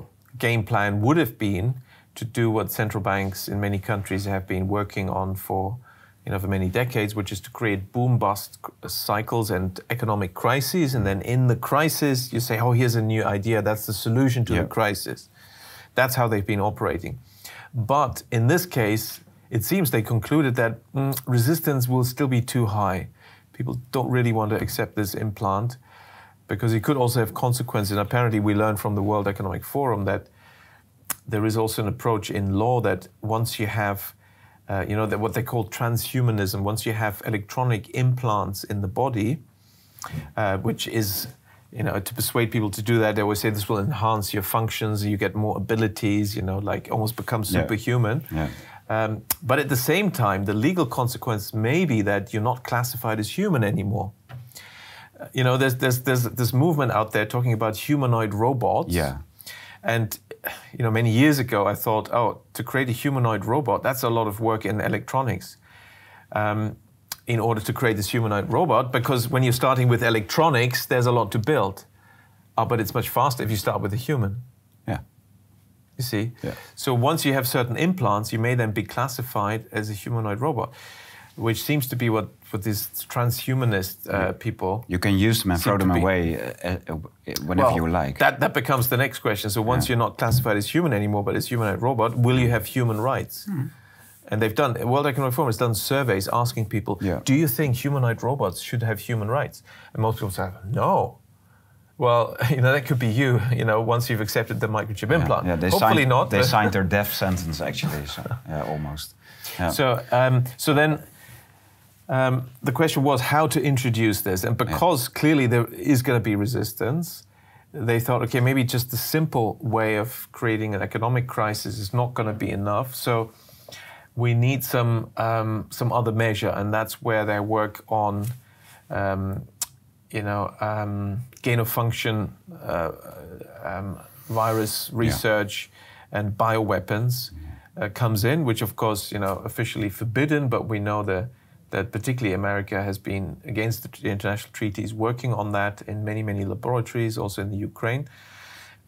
game plan would have been to do what central banks in many countries have been working on for you know, for many decades, which is to create boom bust cycles and economic crises. And then in the crisis, you say, oh, here's a new idea. That's the solution to yeah. the crisis. That's how they've been operating. But in this case, it seems they concluded that mm, resistance will still be too high. People don't really want to accept this implant because it could also have consequences. And apparently, we learned from the World Economic Forum that there is also an approach in law that once you have uh, you know, what they call transhumanism. Once you have electronic implants in the body, uh, which is, you know, to persuade people to do that, they always say this will enhance your functions, you get more abilities, you know, like almost become superhuman. Yeah. Yeah. Um, but at the same time, the legal consequence may be that you're not classified as human anymore. Uh, you know, there's, there's, there's this movement out there talking about humanoid robots.
Yeah.
And you know, many years ago, I thought, oh, to create a humanoid robot, that's a lot of work in electronics. Um, in order to create this humanoid robot, because when you're starting with electronics, there's a lot to build. Oh, but it's much faster if you start with a human.
Yeah.
You see? Yeah. So once you have certain implants, you may then be classified as a humanoid robot which seems to be what, what these transhumanist uh, people.
You can use them and throw them away uh, uh, whenever
well,
you like.
That, that becomes the next question. So once yeah. you're not classified as human anymore, but as humanoid robot, will you have human rights? Mm. And they've done, World Economic Forum has done surveys asking people, yeah. do you think humanoid robots should have human rights? And most people say, no. Well, <laughs> you know, that could be you, you know, once you've accepted the microchip
yeah,
implant.
Yeah, they
Hopefully
signed,
not.
They signed their <laughs> death sentence, actually, so, yeah, almost.
Yeah. So, um, so then um, the question was how to introduce this, and because clearly there is going to be resistance, they thought, okay, maybe just the simple way of creating an economic crisis is not going to be enough. So we need some um, some other measure, and that's where they work on, um, you know, um, gain of function uh, um, virus research yeah. and bioweapons uh, comes in, which of course you know officially forbidden, but we know the that particularly America has been against the international treaties, working on that in many, many laboratories, also in the Ukraine.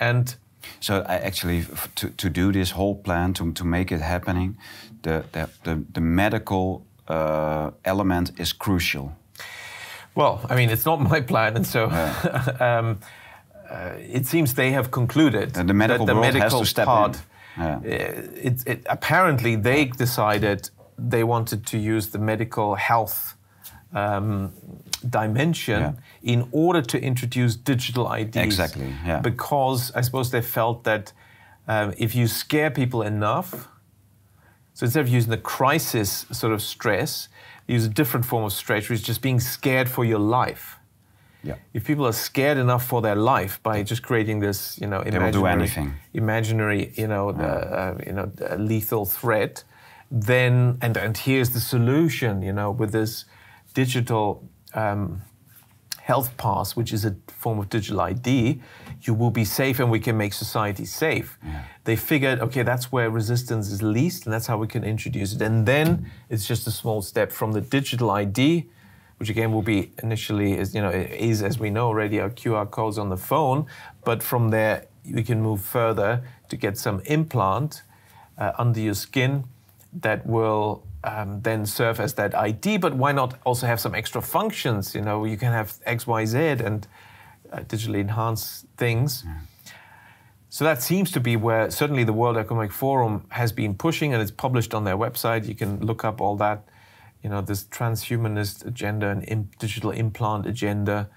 And
so I actually, to, to do this whole plan, to, to make it happening, the, the, the, the medical uh, element is crucial.
Well, I mean, it's not my plan, and so yeah. <laughs> um, uh, it seems they have concluded
and the medical
that the medical
has to step
part.
Yeah.
Uh, it, it, apparently, they decided they wanted to use the medical health um, dimension yeah. in order to introduce digital IDs.
Exactly. Yeah.
Because I suppose they felt that um, if you scare people enough, So instead of using the crisis sort of stress, use a different form of stress, which is just being scared for your life.
Yeah.
If people are scared enough for their life by just creating this, you know,
imaginary, they will do anything.
imaginary, you know, the, uh, you know, lethal threat, then and and here's the solution, you know, with this digital um, health pass, which is a form of digital ID, you will be safe and we can make society safe. Yeah. They figured, okay, that's where resistance is least and that's how we can introduce it. And then it's just a small step from the digital ID, which again will be initially, is, you know, is as we know already our QR codes on the phone, but from there we can move further to get some implant uh, under your skin that will um, then serve as that ID, but why not also have some extra functions? You know, you can have X, Y, Z and uh, digitally enhance things. Yeah. So that seems to be where certainly the World Economic Forum has been pushing, and it's published on their website. You can look up all that, you know, this transhumanist agenda and Im- digital implant agenda,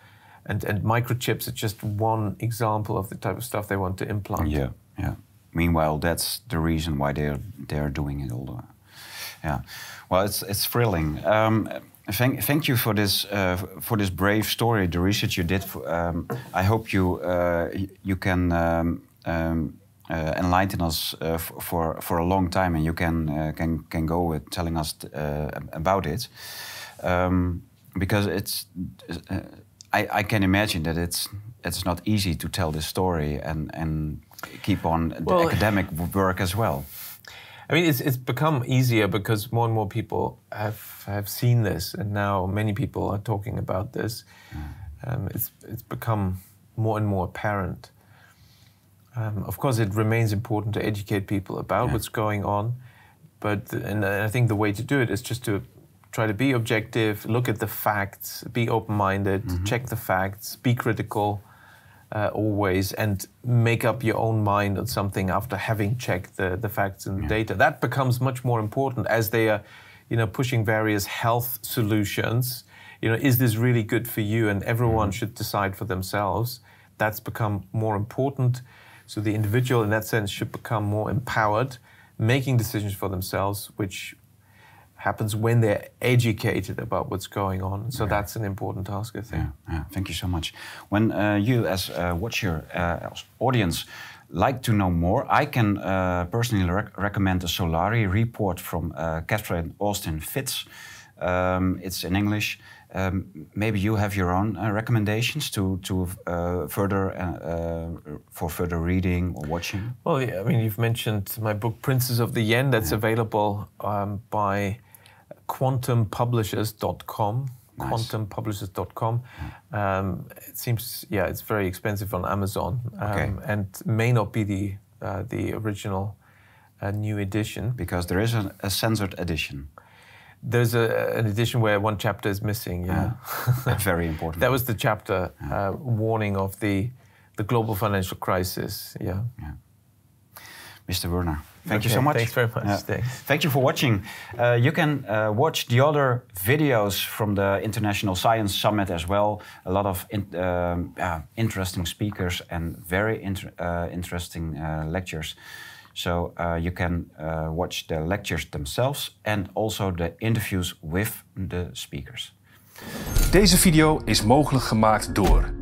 and and microchips are just one example of the type of stuff they want to implant.
Yeah, yeah. Meanwhile, that's the reason why they're they're doing it all. Yeah, well, it's it's thrilling. Um, thank thank you for this uh, for this brave story, the research you did. For, um, I hope you uh, you can. Um, um uh, enlighten us uh, for for a long time, and you can uh, can can go with telling us uh, about it, um, because it's I, I can imagine that it's it's not easy to tell this story and and keep on well, the academic work as well.
I mean, it's it's become easier because more and more people have have seen this, and now many people are talking about this. Mm. Um, it's it's become more and more apparent. Um, of course, it remains important to educate people about yeah. what's going on, but and I think the way to do it is just to try to be objective, look at the facts, be open-minded, mm -hmm. check the facts, be critical uh, always and make up your own mind on something after having checked the, the facts and yeah. data. That becomes much more important as they are, you know, pushing various health solutions. You know, is this really good for you? And everyone mm. should decide for themselves. That's become more important. So the individual, in that sense, should become more empowered, making decisions for themselves, which happens when they're educated about what's going on. So that's an important task, I think.
Yeah, yeah. Thank you so much. When uh, you, as a watcher, uh, audience, like to know more, I can uh, personally rec recommend the Solari report from uh, Catherine Austin Fitts. Um, it's in English. Um, maybe you have your own uh, recommendations to to uh, further uh, uh for further reading or watching.
Well, yeah, I mean, you've mentioned my book Princes of the Yen. That's yeah. available um, by quantumpublishers.com. Nice. Quantumpublishers.com. Um, it seems, yeah, it's very expensive on Amazon, um, okay. and may not be the uh, the original uh, new edition
because there is a, a censored edition.
There's a, an edition where one chapter is missing. Yeah,
uh, <laughs> very important.
that was the chapter uh, warning of the the global financial crisis. Yeah. yeah.
Mr. Werner. Thank okay, you so much.
Thanks very much. Yeah.
Thank you for watching. Uh, you can uh, watch the other videos from the International Science Summit as well. A lot of in, um, interesting speakers and very inter uh, interesting uh, lectures. So uh, you can uh, watch the lectures themselves and also the interviews with the speakers.
Deze video is mogelijk gemaakt door